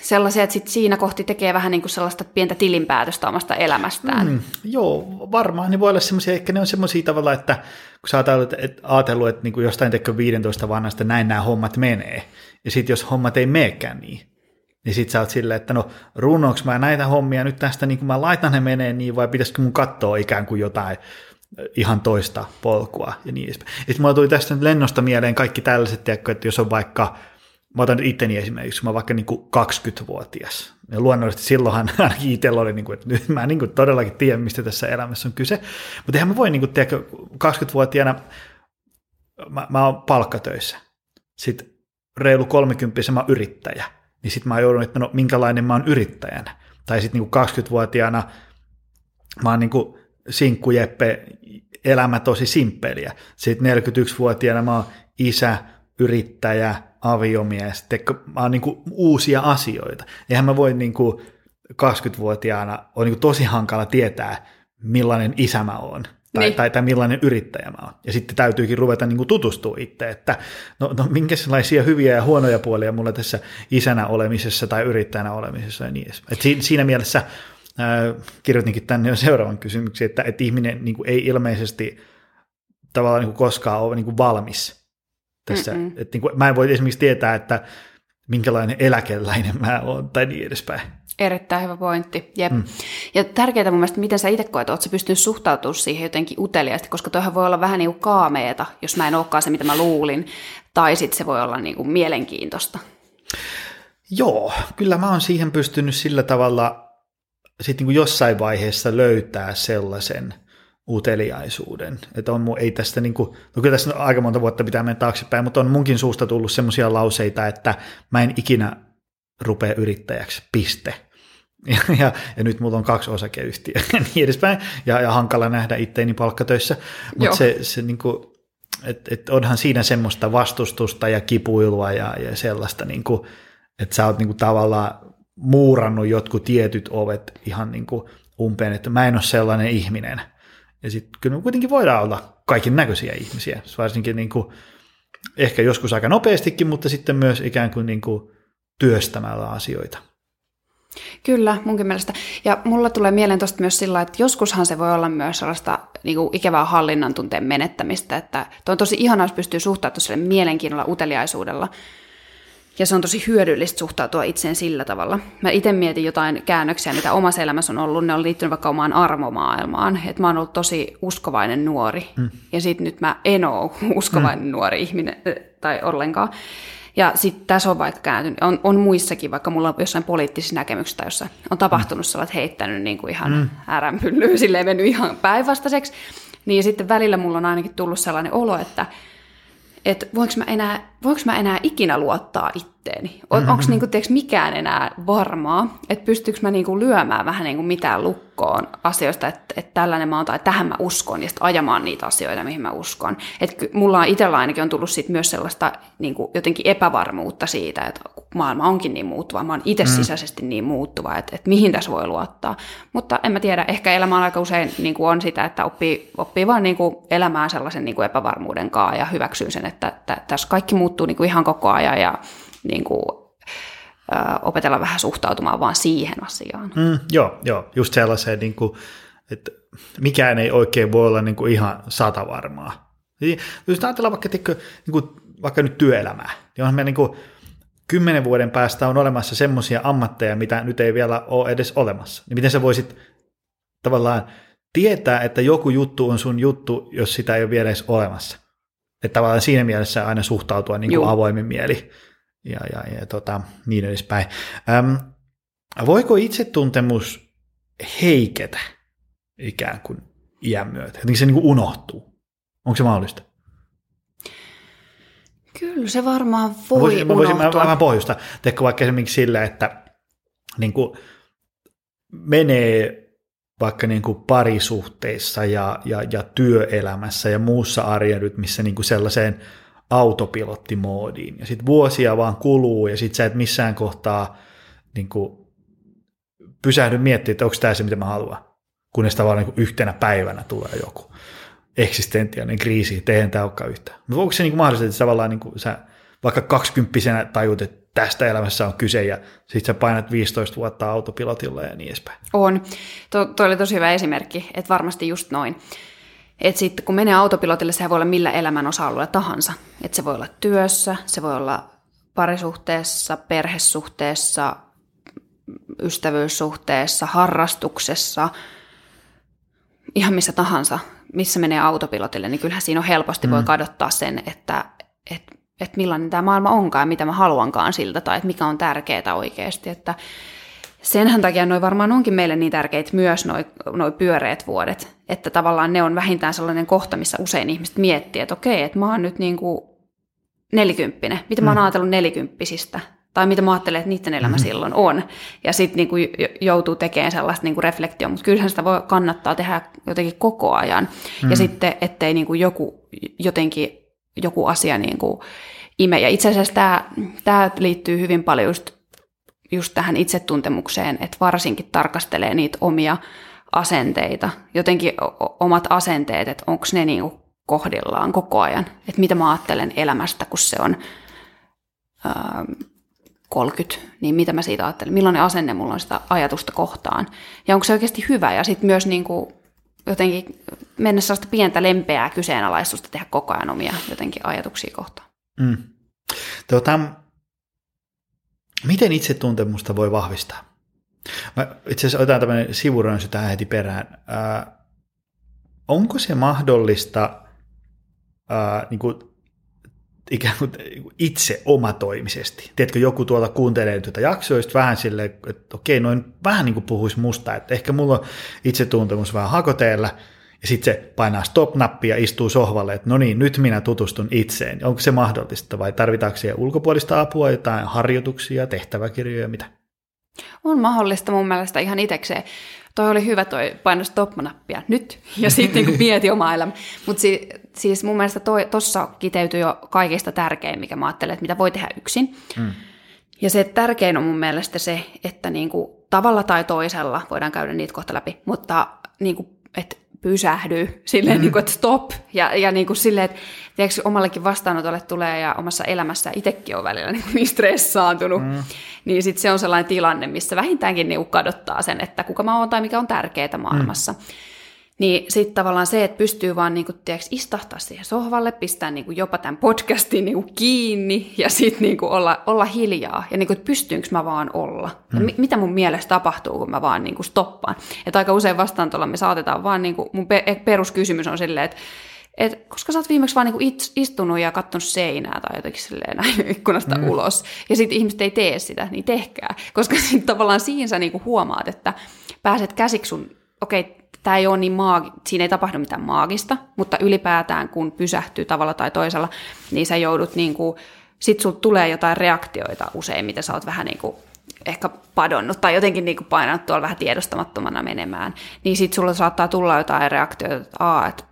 sellaisia, että sit siinä kohti tekee vähän niin kuin sellaista pientä tilinpäätöstä omasta elämästään. Mm, joo, varmaan. Ne voi olla semmoisia, ehkä ne on semmoisia tavalla, että kun sä että, ajatellut, että niin jostain tekee 15 vanhasta näin nämä hommat menee, ja sitten jos hommat ei meekään niin, niin sit sä oot silleen, että no runoks mä näitä hommia nyt tästä, niin kuin mä laitan ne menee niin, vai pitäisikö mun katsoa ikään kuin jotain ihan toista polkua ja niin edespäin. Sitten mulla tuli tästä lennosta mieleen kaikki tällaiset, että jos on vaikka mä otan itteni esimerkiksi, mä vaikka niin kuin 20-vuotias. Ja luonnollisesti silloinhan ainakin itsellä oli, niin kuin, että nyt mä niin kuin todellakin tiedän, mistä tässä elämässä on kyse. Mutta eihän mä voi niin kuin, tiedä, 20-vuotiaana mä, mä oon palkkatöissä. Sitten reilu 30 mä oon yrittäjä. Niin sitten mä joudun, että no minkälainen mä oon yrittäjänä. Tai sitten niin 20-vuotiaana mä oon niin kuin sinkkujeppe, elämä tosi simppeliä. Sitten 41-vuotiaana mä oon isä, yrittäjä, aviomies, teko, on niin kuin uusia asioita. Eihän mä voi niin kuin 20-vuotiaana, on niin kuin tosi hankala tietää, millainen isä mä oon. Tai, niin. tai, tai millainen yrittäjä mä oon. Ja sitten täytyykin ruveta niin kuin tutustua itse, että no, no minkälaisia hyviä ja huonoja puolia mulla tässä isänä olemisessa tai yrittäjänä olemisessa ja niin Et si, siinä mielessä äh, kirjoitinkin tänne jo seuraavan kysymyksen, että, että ihminen niin kuin ei ilmeisesti tavallaan niin kuin koskaan ole niin kuin valmis tässä. Että niin kuin, mä en voi esimerkiksi tietää, että minkälainen eläkeläinen mä oon tai niin edespäin. Erittäin hyvä pointti. Jep. Mm. Ja tärkeää mun mielestä, miten sä itse koet, oot sä pystynyt suhtautumaan siihen jotenkin uteliaasti, koska toihan voi olla vähän niin kuin kaameeta, jos mä en olekaan se, mitä mä luulin, tai sitten se voi olla niin kuin mielenkiintoista. Joo, kyllä mä oon siihen pystynyt sillä tavalla sitten niin kuin jossain vaiheessa löytää sellaisen uteliaisuuden. Että on, ei tästä niin kuin, no kyllä tässä aika monta vuotta pitää mennä taaksepäin, mutta on munkin suusta tullut semmoisia lauseita, että mä en ikinä rupea yrittäjäksi, piste. Ja, ja, ja nyt mulla on kaksi osakeyhtiöä ja niin edespäin, ja, ja hankala nähdä itteeni palkkatöissä, mutta se, se niin kuin, et, et onhan siinä semmoista vastustusta ja kipuilua ja, ja sellaista, niin kuin, että sä oot niin kuin tavallaan muurannut jotkut tietyt ovet ihan niin kuin umpeen, että mä en ole sellainen ihminen. Ja sitten kyllä me kuitenkin voidaan olla kaiken näköisiä ihmisiä, varsinkin niin kuin, ehkä joskus aika nopeastikin, mutta sitten myös ikään kuin, niin kuin työstämällä asioita. Kyllä, munkin mielestä. Ja mulla tulee mieleen tuosta myös sillä, että joskushan se voi olla myös sellaista niin kuin ikävää hallinnan tunteen menettämistä, että on tosi ihanaa, jos pystyy suhtautumaan sille mielenkiinnolla, uteliaisuudella, ja se on tosi hyödyllistä suhtautua itseen sillä tavalla. Mä itse mietin jotain käännöksiä, mitä omassa elämässä on ollut. Ne on liittynyt vaikka omaan armomaailmaan. Että mä oon ollut tosi uskovainen nuori. Mm. Ja sitten nyt mä en ole uskovainen mm. nuori ihminen tai ollenkaan. Ja sitten tässä on vaikka kääntynyt, on, on muissakin, vaikka mulla on jossain poliittisissa näkemyksissä, jossa on tapahtunut, mm. että heittänyt niin kuin ihan mm. äränpyllyä, silleen mennyt ihan päinvastaiseksi. Niin sitten välillä mulla on ainakin tullut sellainen olo, että että voinko mä enää, voinko mä enää ikinä luottaa itteeni? On, mm-hmm. Onko niinku, mikään enää varmaa? Että pystyykö mä niinku lyömään vähän niinku mitään lukkoon asioista, että, että tällainen mä oon tai tähän mä uskon ja sitten ajamaan niitä asioita, mihin mä uskon. Et mulla on itsellä ainakin on tullut sit myös sellaista niinku, jotenkin epävarmuutta siitä, että maailma onkin niin muuttuva, mä oon itse mm. sisäisesti niin muuttuva, että, että mihin tässä voi luottaa. Mutta en mä tiedä, ehkä elämä aika usein niin kuin on sitä, että oppii, oppii vaan niin kuin elämään sellaisen niin kuin epävarmuuden kanssa ja hyväksyy sen, että, että tässä kaikki muuttuu niin kuin ihan koko ajan ja niin kuin, ö, opetella vähän suhtautumaan vaan siihen asiaan. Mm, joo, joo, just sellaiseen, niin kuin, että mikään ei oikein voi olla niin kuin ihan satavarmaa. Jos ajatellaan vaikka, niin kuin, vaikka nyt työelämää, niin onhan me niin kuin, kymmenen vuoden päästä on olemassa semmoisia ammatteja, mitä nyt ei vielä ole edes olemassa. Niin miten sä voisit tavallaan tietää, että joku juttu on sun juttu, jos sitä ei ole vielä edes olemassa. Että tavallaan siinä mielessä aina suhtautua niin kuin avoimin mieli ja, ja, ja tota, niin edespäin. Öm, voiko itsetuntemus heiketä ikään kuin iän myötä? Jotenkin se niin kuin unohtuu. Onko se mahdollista? Kyllä se varmaan voi voisin, unohtua. Voisin vähän pohjusta. Teekö vaikka esimerkiksi sillä, että niin kuin menee vaikka niin kuin parisuhteissa ja, ja, ja työelämässä ja muussa arjen rytmissä niin kuin sellaiseen autopilottimoodiin. Ja sitten vuosia vaan kuluu ja sitten sä et missään kohtaa niin kuin pysähdy miettimään, että onko tämä se, mitä mä haluan. Kunnes tavallaan niin kuin yhtenä päivänä tulee joku eksistentiaalinen kriisi, eihän tämä olekaan yhtään. Mutta onko se niin mahdollista, että tavallaan niin kuin sä vaikka kaksikymppisenä tajut, että tästä elämässä on kyse ja sitten sä painat 15 vuotta autopilotilla ja niin edespäin. On. Tuo, tuo oli tosi hyvä esimerkki, että varmasti just noin. Että sitten kun menee autopilotille, se voi olla millä elämän osa-alueella tahansa. Että se voi olla työssä, se voi olla parisuhteessa, perhesuhteessa, ystävyyssuhteessa, harrastuksessa, ihan missä tahansa missä menee autopilotille, niin kyllähän siinä on helposti mm. voi kadottaa sen, että, että, että millainen tämä maailma onkaan ja mitä mä haluankaan siltä, tai että mikä on tärkeää oikeasti. Että senhän takia noin varmaan onkin meille niin tärkeitä myös noin noi pyöreät vuodet, että tavallaan ne on vähintään sellainen kohta, missä usein ihmiset miettii, että okei, että mä oon nyt niin kuin nelikymppinen, mitä mä oon mm. ajatellut nelikymppisistä, tai mitä mä ajattelen, että niiden elämä mm-hmm. silloin on. Ja sitten niinku joutuu tekemään sellaista niinku reflektioa, mutta kyllähän sitä voi kannattaa tehdä jotenkin koko ajan. Mm-hmm. Ja sitten, ettei niinku joku jotenkin joku asia niinku ime. Ja itse asiassa tämä, tämä liittyy hyvin paljon just, just tähän itsetuntemukseen, että varsinkin tarkastelee niitä omia asenteita, jotenkin omat asenteet, että onko ne niinku kohdillaan koko ajan, että mitä mä ajattelen elämästä, kun se on... Ää, 30, niin mitä mä siitä ajattelen, millainen asenne mulla on sitä ajatusta kohtaan. Ja onko se oikeasti hyvä ja sitten myös niin kuin jotenkin mennä sellaista pientä lempeää kyseenalaistusta tehdä koko ajan omia jotenkin ajatuksia kohtaan. Mm. Tota, miten itsetuntemusta voi vahvistaa? Mä itse asiassa otan tämmöinen sivurönsy tähän heti perään. Äh, onko se mahdollista äh, niin kuin ikään kuin itse omatoimisesti. Tiedätkö, joku tuolta kuuntelee tätä jaksoa, vähän silleen, että okei, noin vähän niin kuin puhuisi musta, että ehkä mulla on itsetuntemus vähän hakoteella, ja sitten se painaa stop-nappia ja istuu sohvalle, että no niin, nyt minä tutustun itseen. Onko se mahdollista vai tarvitaanko siihen ulkopuolista apua, jotain harjoituksia, tehtäväkirjoja, mitä? On mahdollista mun mielestä ihan itsekseen. Toi oli hyvä toi paino stop-nappia nyt ja sitten niin mieti omaa elämää. Mutta si, siis mun mielestä tuossa kiteytyy jo kaikista tärkein, mikä mä ajattelen, että mitä voi tehdä yksin. Mm. Ja se tärkein on mun mielestä se, että niinku tavalla tai toisella, voidaan käydä niitä kohta läpi, mutta niinku, että pysähdy, silleen, mm. niin kuin, että stop, ja, ja niin kuin silleen, että tiedätkö, omallekin vastaanotolle tulee, ja omassa elämässä itsekin on välillä niin, niin stressaantunut, mm. niin sitten se on sellainen tilanne, missä vähintäänkin niin kadottaa sen, että kuka mä oon tai mikä on tärkeää maailmassa. Mm. Niin sitten tavallaan se, että pystyy vaan niinku, tiedätkö, istahtaa siihen sohvalle, pistää niinku jopa tämän podcastin niinku kiinni ja sitten niinku olla, olla hiljaa. Ja niinku, että pystynkö mä vaan olla. Mm. Mi- mitä mun mielestä tapahtuu, kun mä vaan niinku stoppaan. Että aika usein vastaantolla me saatetaan vaan, niinku, mun pe- peruskysymys on silleen, että et, koska sä oot viimeksi vaan niinku istunut ja katsonut seinää tai jotenkin silleen näin ikkunasta mm. ulos, ja sitten ihmiset ei tee sitä, niin tehkää. Koska sitten tavallaan siinä sä niinku huomaat, että pääset käsiksi sun, okei, okay, tämä ei ole niin maagi, siinä ei tapahdu mitään maagista, mutta ylipäätään kun pysähtyy tavalla tai toisella, niin sä joudut niin kuin, sit sulta tulee jotain reaktioita usein, mitä sä oot vähän niin kuin ehkä padonnut tai jotenkin niin kuin painanut tuolla vähän tiedostamattomana menemään, niin sit sulla saattaa tulla jotain reaktioita, että, Aa, että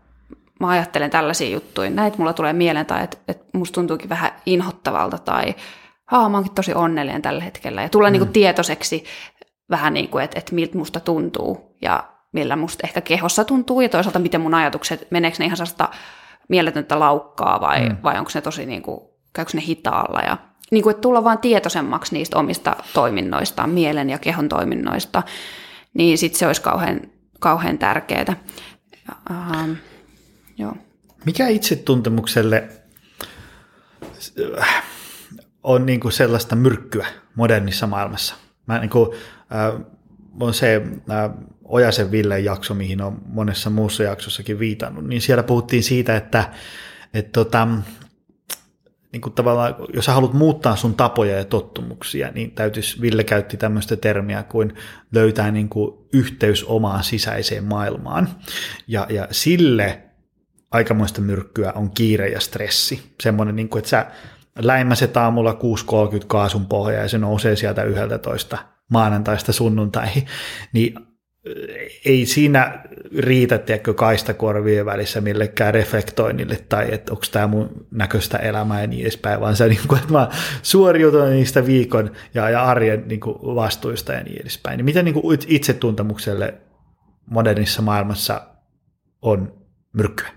mä ajattelen tällaisia juttuja, näitä mulla tulee mieleen tai että, että musta tuntuukin vähän inhottavalta tai Aa, mä oonkin tosi onnellinen tällä hetkellä. Ja tulla mm. niin kuin tietoiseksi vähän niin kuin, että, että miltä musta tuntuu. Ja millä musta ehkä kehossa tuntuu, ja toisaalta miten mun ajatukset, meneekö ne ihan sellaista mieletöntä laukkaa, vai, mm. vai onko ne tosi, niin kuin, käykö ne hitaalla, ja niin kuin, että tulla vaan tietoisemmaksi niistä omista toiminnoista, mielen ja kehon toiminnoista, niin sitten se olisi kauhean, kauhean tärkeää. Ähm, joo. Mikä itsetuntemukselle äh, on niin kuin sellaista myrkkyä modernissa maailmassa? Mä niin kuin, äh, on se Ojasen Ville jakso, mihin on monessa muussa jaksossakin viitannut, niin siellä puhuttiin siitä, että, että tota, niin kuin tavallaan, jos sä haluat muuttaa sun tapoja ja tottumuksia, niin täytyisi, Ville käytti tämmöistä termiä kuin löytää niin kuin yhteys omaan sisäiseen maailmaan. Ja, ja sille aikamoista myrkkyä on kiire ja stressi. Semmoinen, niin kuin, että sä läimäset aamulla 6.30 kaasun pohja ja se nousee sieltä 11 maanantaista sunnuntaihin, niin ei siinä riitä, tiedätkö, kaistakorvien välissä millekään reflektoinnille tai että onko tämä mun näköistä elämää ja niin edespäin, vaan se, niin kuin, että mä suoriutan niistä viikon ja, ja arjen niin kuin, vastuista ja niin edespäin. Niin miten niin kuin, itsetuntemukselle modernissa maailmassa on myrkkyä?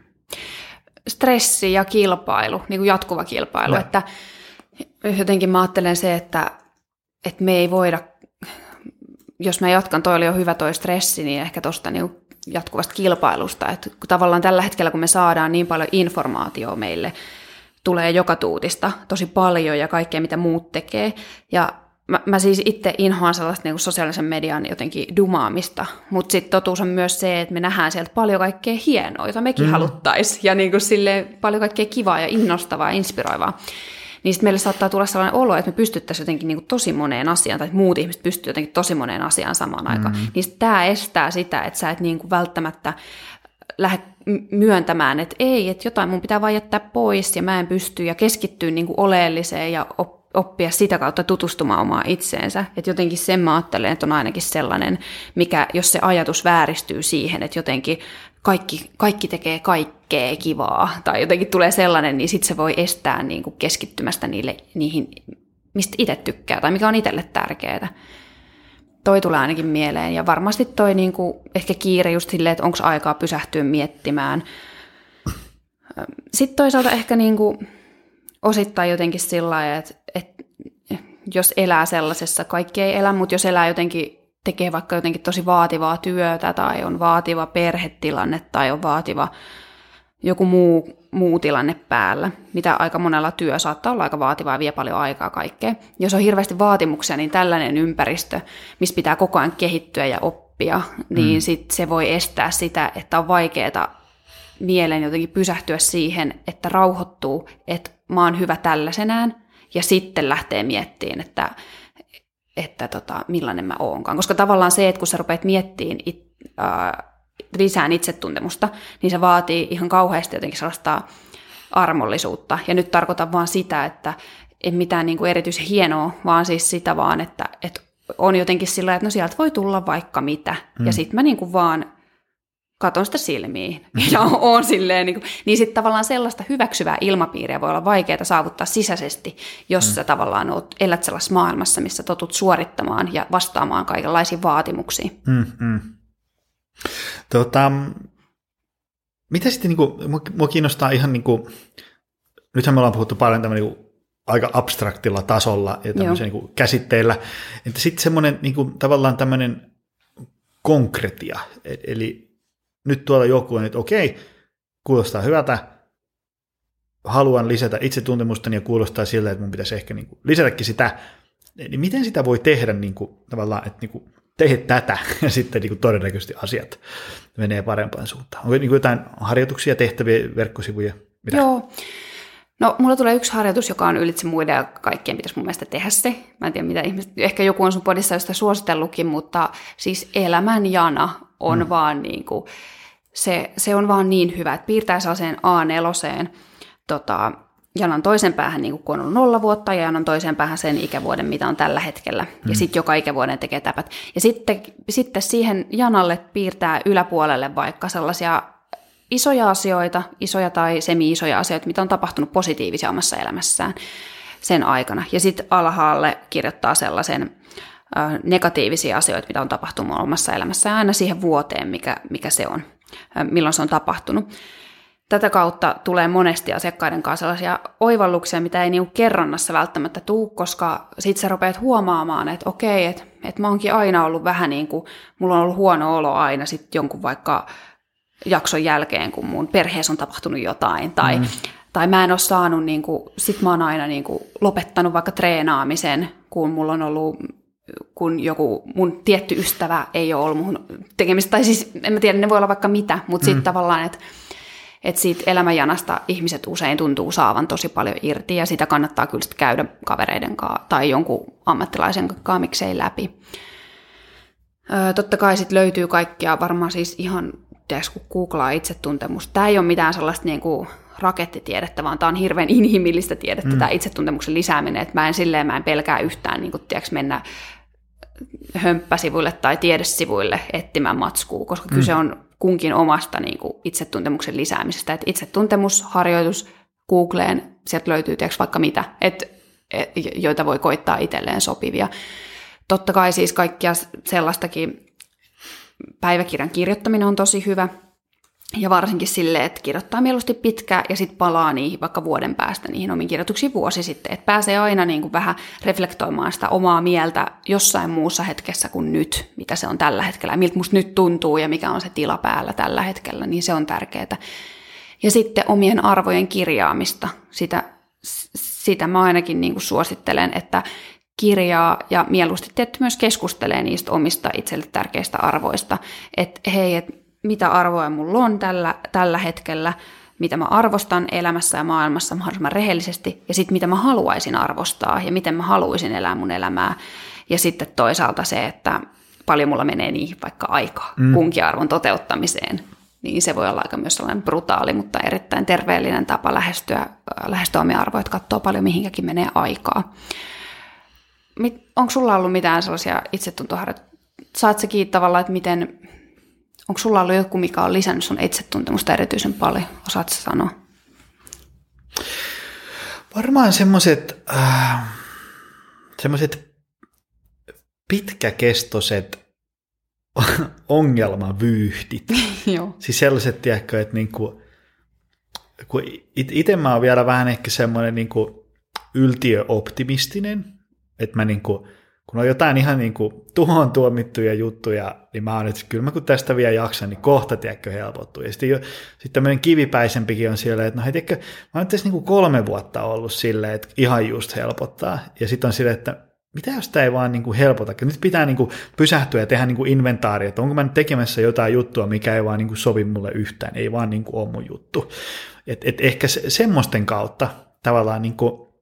Stressi ja kilpailu, niin kuin jatkuva kilpailu, no. että jotenkin mä ajattelen se, että, että me ei voida jos mä jatkan, toi oli jo hyvä toi stressi, niin ehkä tuosta niin jatkuvasta kilpailusta, että tavallaan tällä hetkellä, kun me saadaan niin paljon informaatiota meille, tulee joka tuutista tosi paljon ja kaikkea, mitä muut tekee, ja mä, mä siis itse inhoan sellaista niin sosiaalisen median jotenkin dumaamista, mutta sitten totuus on myös se, että me nähdään sieltä paljon kaikkea hienoa, jota mekin mm. haluttaisiin, ja niin kuin sille paljon kaikkea kivaa ja innostavaa ja inspiroivaa niin sitten meille saattaa tulla sellainen olo, että me pystyttäisiin jotenkin niin kuin tosi moneen asiaan, tai muut ihmiset pystyvät jotenkin tosi moneen asiaan samaan aikaan. Mm-hmm. Niin tämä estää sitä, että sä et niin kuin välttämättä lähde myöntämään, että ei, että jotain mun pitää vain jättää pois ja mä en pysty ja keskittyä niin kuin oleelliseen ja oppia sitä kautta tutustumaan omaan itseensä. Että jotenkin sen mä ajattelen, että on ainakin sellainen, mikä, jos se ajatus vääristyy siihen, että jotenkin kaikki, kaikki tekee kaikkea kivaa, tai jotenkin tulee sellainen, niin sitten se voi estää niin kuin keskittymästä niille, niihin, mistä itse tykkää, tai mikä on itselle tärkeää. Toi tulee ainakin mieleen, ja varmasti toi niin kuin, ehkä kiire just silleen, että onko aikaa pysähtyä miettimään. Sitten toisaalta ehkä niin kuin, osittain jotenkin sillä lailla, että, että jos elää sellaisessa, kaikki ei elä, mutta jos elää jotenkin tekee vaikka jotenkin tosi vaativaa työtä tai on vaativa perhetilanne tai on vaativa joku muu, muu tilanne päällä, mitä aika monella työ saattaa olla aika vaativaa ja vie paljon aikaa kaikkea. Jos on hirveästi vaatimuksia, niin tällainen ympäristö, missä pitää koko ajan kehittyä ja oppia, niin mm. sit se voi estää sitä, että on vaikeaa mielen jotenkin pysähtyä siihen, että rauhoittuu, että mä oon hyvä tällaisenään, ja sitten lähtee miettimään, että että tota, millainen mä oonkaan. Koska tavallaan se, että kun sä rupeat miettimään it, äh, lisään itsetuntemusta, niin se vaatii ihan kauheasti jotenkin sellaista armollisuutta. Ja nyt tarkoitan vaan sitä, että en mitään niin kuin erityisen hienoa, vaan siis sitä vaan, että, että on jotenkin sillä että no sieltä voi tulla vaikka mitä. Mm. Ja sitten mä niin kuin vaan katon sitä silmiin ja on silleen, niin, kuin, niin sitten tavallaan sellaista hyväksyvää ilmapiiriä voi olla vaikeaa saavuttaa sisäisesti, jos mm. sä tavallaan oot, elät sellaisessa maailmassa, missä totut suorittamaan ja vastaamaan kaikenlaisiin vaatimuksiin. Mm, mm. Tota, mitä sitten, niin kuin, mua kiinnostaa ihan niin kuin, nythän me ollaan puhuttu paljon tämmöinen niin aika abstraktilla tasolla ja tämmöisen niin käsitteillä, että sitten semmoinen niin kuin, tavallaan tämmöinen konkretia, e-, eli nyt tuolla joku on, että okei, kuulostaa hyvältä, haluan lisätä itsetuntemustani ja kuulostaa siltä, että mun pitäisi ehkä niin kuin lisätäkin sitä, niin miten sitä voi tehdä niin kuin, tavallaan, että niin kuin, teet tätä ja sitten niin kuin todennäköisesti asiat menee parempaan suuntaan. Onko niin kuin jotain harjoituksia, tehtäviä, verkkosivuja? Mitä? Joo. No, mulla tulee yksi harjoitus, joka on ylitse muiden ja kaikkien pitäisi mun mielestä tehdä se. Mä en tiedä, mitä ihmiset, ehkä joku on sun podissa sitä suositellutkin, mutta siis elämän jana on mm. vaan niin kuin, se, se on vaan niin hyvä, että piirtää sellaiseen A4 tota, janan toisen päähän, niin kun on ollut nolla vuotta, ja janan toisen päähän sen ikävuoden, mitä on tällä hetkellä. Mm. Ja sitten joka ikävuoden tekee täpät. Ja sitten, sitten siihen janalle piirtää yläpuolelle vaikka sellaisia isoja asioita, isoja tai semi-isoja asioita, mitä on tapahtunut positiivisia omassa elämässään sen aikana. Ja sitten alhaalle kirjoittaa sellaisen negatiivisia asioita, mitä on tapahtunut omassa elämässään aina siihen vuoteen, mikä, mikä se on, milloin se on tapahtunut. Tätä kautta tulee monesti asiakkaiden kanssa sellaisia oivalluksia, mitä ei niinku kerronnassa välttämättä tuu, koska sitten sä rupeat huomaamaan, että okei, että et mä oonkin aina ollut vähän niin kuin, mulla on ollut huono olo aina sitten jonkun vaikka jakson jälkeen, kun mun perheessä on tapahtunut jotain, tai, mm. tai mä en ole saanut, niin kuin, sit mä oon aina niin kuin, lopettanut vaikka treenaamisen, kun mulla on ollut kun joku mun tietty ystävä ei ole ollut mun tekemistä, tai siis en mä tiedä, ne voi olla vaikka mitä, mutta sitten mm. tavallaan, että että siitä elämänjanasta ihmiset usein tuntuu saavan tosi paljon irti, ja sitä kannattaa kyllä käydä kavereiden kanssa tai jonkun ammattilaisen kanssa miksei läpi. Öö, totta kai sitten löytyy kaikkia, varmaan siis ihan tiedätkö, kun googlaa itsetuntemusta. Tämä ei ole mitään sellaista niin kuin rakettitiedettä, vaan tämä on hirveän inhimillistä tiedettä, mm. tämä itsetuntemuksen lisääminen. Että mä en silleen, mä en pelkää yhtään niin kuin, tiedätkö, mennä hömppäsivuille tai tiedesivuille etsimään matskua, koska mm. kyse on kunkin omasta niin kuin, itsetuntemuksen lisäämisestä. Että itsetuntemusharjoitus Googleen, sieltä löytyy tiedätkö, vaikka mitä, et, et, joita voi koittaa itselleen sopivia. Totta kai siis kaikkia sellaistakin päiväkirjan kirjoittaminen on tosi hyvä. Ja varsinkin sille, että kirjoittaa mieluusti pitkään ja sitten palaa niihin vaikka vuoden päästä niihin omiin kirjoituksiin vuosi sitten. Että pääsee aina niin kuin vähän reflektoimaan sitä omaa mieltä jossain muussa hetkessä kuin nyt, mitä se on tällä hetkellä, miltä musta nyt tuntuu ja mikä on se tila päällä tällä hetkellä, niin se on tärkeää. Ja sitten omien arvojen kirjaamista, sitä, sitä mä ainakin niin kuin suosittelen, että kirjaa ja mieluusti tietty myös keskustelee niistä omista itselle tärkeistä arvoista. Että hei, et mitä arvoja mulla on tällä, tällä hetkellä, mitä mä arvostan elämässä ja maailmassa mahdollisimman rehellisesti, ja sitten mitä mä haluaisin arvostaa, ja miten mä haluaisin elää mun elämää. Ja sitten toisaalta se, että paljon mulla menee niihin vaikka aikaa mm. kunkin arvon toteuttamiseen. Niin se voi olla aika myös sellainen brutaali, mutta erittäin terveellinen tapa lähestyä, lähestyä omia arvoja, että katsoo paljon mihinkäkin menee aikaa onko sulla ollut mitään sellaisia itsetuntoharjoituksia? Saat sä tavallaan, että miten, onko sulla ollut joku, mikä on lisännyt sun itsetuntemusta erityisen paljon? Osaat sä sanoa? Varmaan semmoiset äh, semmoiset pitkäkestoiset ongelmavyyhtit. Joo. Siis sellaiset, tiedätkö, että niinku, kun itse mä oon vielä vähän ehkä semmoinen niinku yltiöoptimistinen, että mä niinku, kun on jotain ihan niinku tuhoon tuomittuja juttuja, niin mä oon, että kyllä mä kun tästä vielä jaksan, niin kohta tiedätkö helpottuu. Ja sitten, jo, sitten tämmöinen kivipäisempikin on siellä, että no hei, tiedätkö, mä oon tässä niinku kolme vuotta ollut silleen, että ihan just helpottaa. Ja sitten on silleen, että mitä jos tämä ei vaan niinku helpota? Nyt pitää niinku pysähtyä ja tehdä niinku inventaari, että onko mä nyt tekemässä jotain juttua, mikä ei vaan niinku sovi mulle yhtään, ei vaan niinku ole mun juttu. Et, et ehkä se, semmoisten kautta tavallaan, niinku,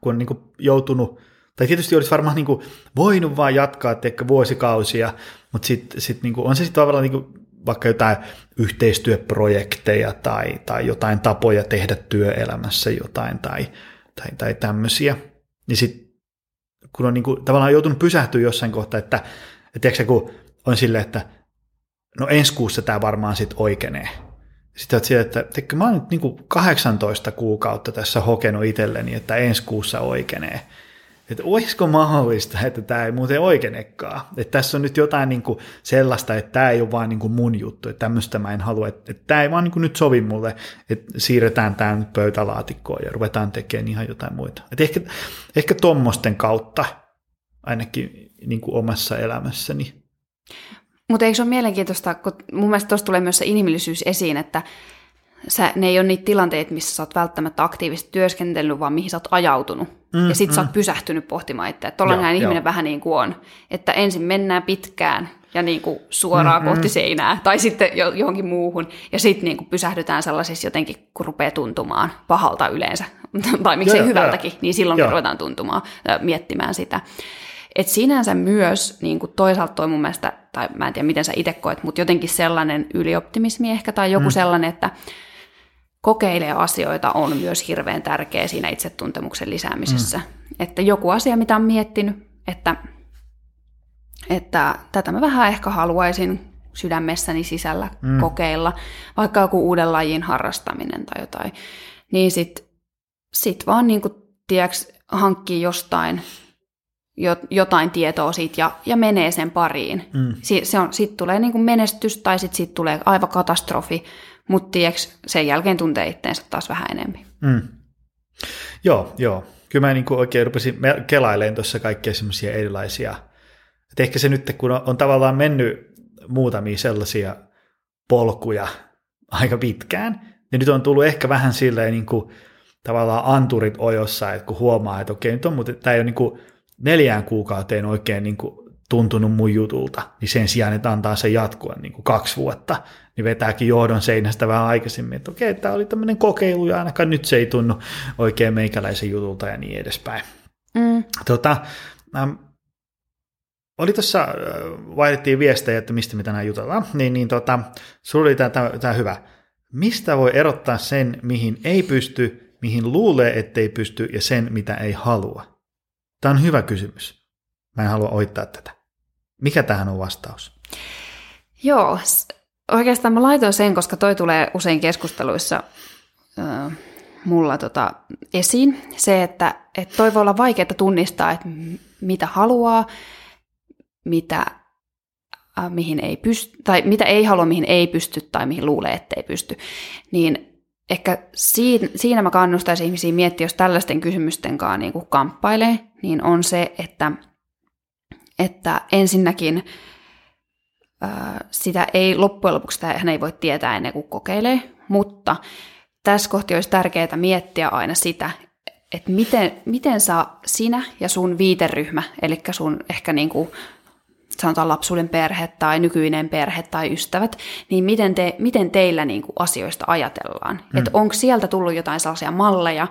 kun on niinku joutunut tai tietysti olisi varmaan niin kuin voinut vaan jatkaa teikö, vuosikausia, mutta sitten sit, niin kuin, on se sitten tavallaan niin kuin vaikka jotain yhteistyöprojekteja tai, tai jotain tapoja tehdä työelämässä jotain tai, tai, tai tämmöisiä, niin sitten kun on niin kuin, tavallaan joutunut pysähtyä jossain kohtaa, että, että tiedätkö, kun on silleen, että no ensi kuussa tämä varmaan sitten oikeenee. Sitten olet siellä, että teikö, mä oon nyt niin kuin 18 kuukautta tässä hokenut itselleni, että ensi kuussa oikeenee että olisiko mahdollista, että tämä ei muuten oikenekaan. Että tässä on nyt jotain niin kuin sellaista, että tämä ei ole vaan niin kuin mun juttu, että tämmöistä mä en halua, että, että tämä ei vaan niin kuin nyt sovi mulle, että siirretään tämä nyt pöytälaatikkoon ja ruvetaan tekemään ihan jotain muita. Että ehkä, ehkä tuommoisten kautta ainakin niin kuin omassa elämässäni. Mutta eikö se ole mielenkiintoista, kun mun mielestä tuossa tulee myös se inhimillisyys esiin, että sä, ne ei ole niitä tilanteita, missä sä oot välttämättä aktiivisesti työskennellyt, vaan mihin sä oot ajautunut. Mm, ja sit mm. sä oot mm. pysähtynyt pohtimaan. Että tollainen ihminen vähän niin kuin on. Että ensin mennään pitkään ja niin kuin suoraan mm, kohti mm. seinää tai sitten johonkin muuhun. Ja sitten niin kuin pysähdytään sellaisissa jotenkin, kun rupeaa tuntumaan pahalta yleensä. tai miksei joo, hyvältäkin, joo. niin silloin ruvetaan tuntumaan, miettimään sitä. Et sinänsä myös niin kuin toisaalta toi mun mielestä, tai mä en tiedä miten sä itse koet, mutta jotenkin sellainen ylioptimismi ehkä tai joku mm. sellainen, että kokeilee asioita on myös hirveän tärkeä siinä itsetuntemuksen lisäämisessä. Mm. Että joku asia, mitä on miettinyt, että, että tätä mä vähän ehkä haluaisin sydämessäni sisällä mm. kokeilla, vaikka joku uuden lajin harrastaminen tai jotain, niin sit, sit vaan niin kuin, tiedäks, hankkii jostain jotain tietoa siitä ja, ja menee sen pariin. Mm. Si, se on, siitä tulee niin kuin menestys tai sitten siitä tulee aivan katastrofi, mutta sen jälkeen tuntee itteensä taas vähän enemmän. Mm. Joo, joo. Kyllä mä niin kuin oikein rupesin kelailemaan tuossa kaikkia semmoisia erilaisia. Et ehkä se nyt, kun on, on tavallaan mennyt muutamia sellaisia polkuja aika pitkään, niin nyt on tullut ehkä vähän silleen niin kuin, tavallaan anturit ojossa, että kun huomaa, että okei, nyt on, mutta tämä ei ole niin kuin neljään kuukauteen oikein niin kuin tuntunut mun jutulta, niin sen sijaan, että antaa se jatkua niin kuin kaksi vuotta, niin vetääkin johdon seinästä vähän aikaisemmin, että okei, tämä oli tämmöinen kokeilu ja ainakaan nyt se ei tunnu oikein meikäläisen jutulta ja niin edespäin. Mm. Tota, ähm, oli tuossa, äh, vaihdettiin viestejä, että mistä me tänään jutellaan, niin, niin tota, sulla oli tämä hyvä. Mistä voi erottaa sen, mihin ei pysty, mihin luulee, ettei pysty, ja sen, mitä ei halua? Tämä on hyvä kysymys. Mä en halua ohittaa tätä. Mikä tähän on vastaus? Joo, oikeastaan mä laitoin sen, koska toi tulee usein keskusteluissa äh, mulla tota, esiin. Se, että, että toi voi olla vaikeaa tunnistaa, että mitä haluaa, mitä, äh, mihin ei pysty, tai mitä ei halua, mihin ei pysty, tai mihin luulee, ettei pysty. Niin ehkä siinä, siinä mä kannustaisin ihmisiä miettiä, jos tällaisten kysymysten kanssa niin kamppailee, niin on se, että, että ensinnäkin sitä ei loppujen lopuksi hän ei voi tietää ennen kuin kokeilee, mutta tässä kohti olisi tärkeää miettiä aina sitä, että miten, miten saa sinä ja sun viiteryhmä, eli sun ehkä niin kuin sanotaan lapsuuden perhe tai nykyinen perhe tai ystävät, niin miten, te, miten teillä niin kuin asioista ajatellaan? Mm. Että onko sieltä tullut jotain sellaisia malleja,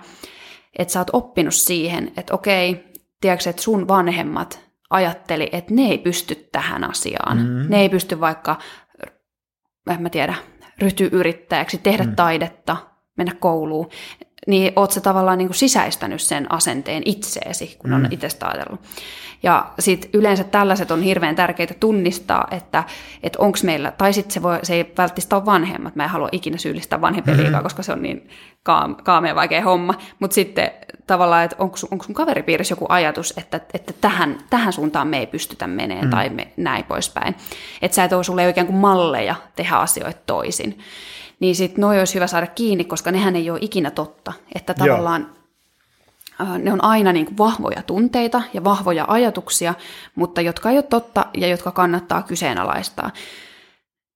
että sä oot oppinut siihen, että okei, tiedätkö, että sun vanhemmat ajatteli, että ne ei pysty tähän asiaan. Mm. Ne ei pysty vaikka, en mä tiedä, ryhtyä yrittäjäksi, tehdä mm. taidetta, mennä kouluun. Niin oot sä tavallaan niin kuin sisäistänyt sen asenteen itseesi, kun mm. on itsestä ajatellut. Ja sitten yleensä tällaiset on hirveän tärkeitä tunnistaa, että, että onko meillä, tai sitten se, voi, se ei välttämättä ole vanhemmat, mä en halua ikinä syyllistää vanhempia liikaa, mm-hmm. koska se on niin kaamea vaikea homma, mutta sitten tavallaan, että onko, onko sun kaveripiirissä joku ajatus, että, että tähän, tähän suuntaan me ei pystytä menemään mm. tai me, näin poispäin. Että sä et ole sulle oikein kuin malleja tehdä asioita toisin. Niin sitten noi olisi hyvä saada kiinni, koska nehän ei ole ikinä totta. Että tavallaan Joo. ne on aina niin kuin vahvoja tunteita ja vahvoja ajatuksia, mutta jotka ei ole totta ja jotka kannattaa kyseenalaistaa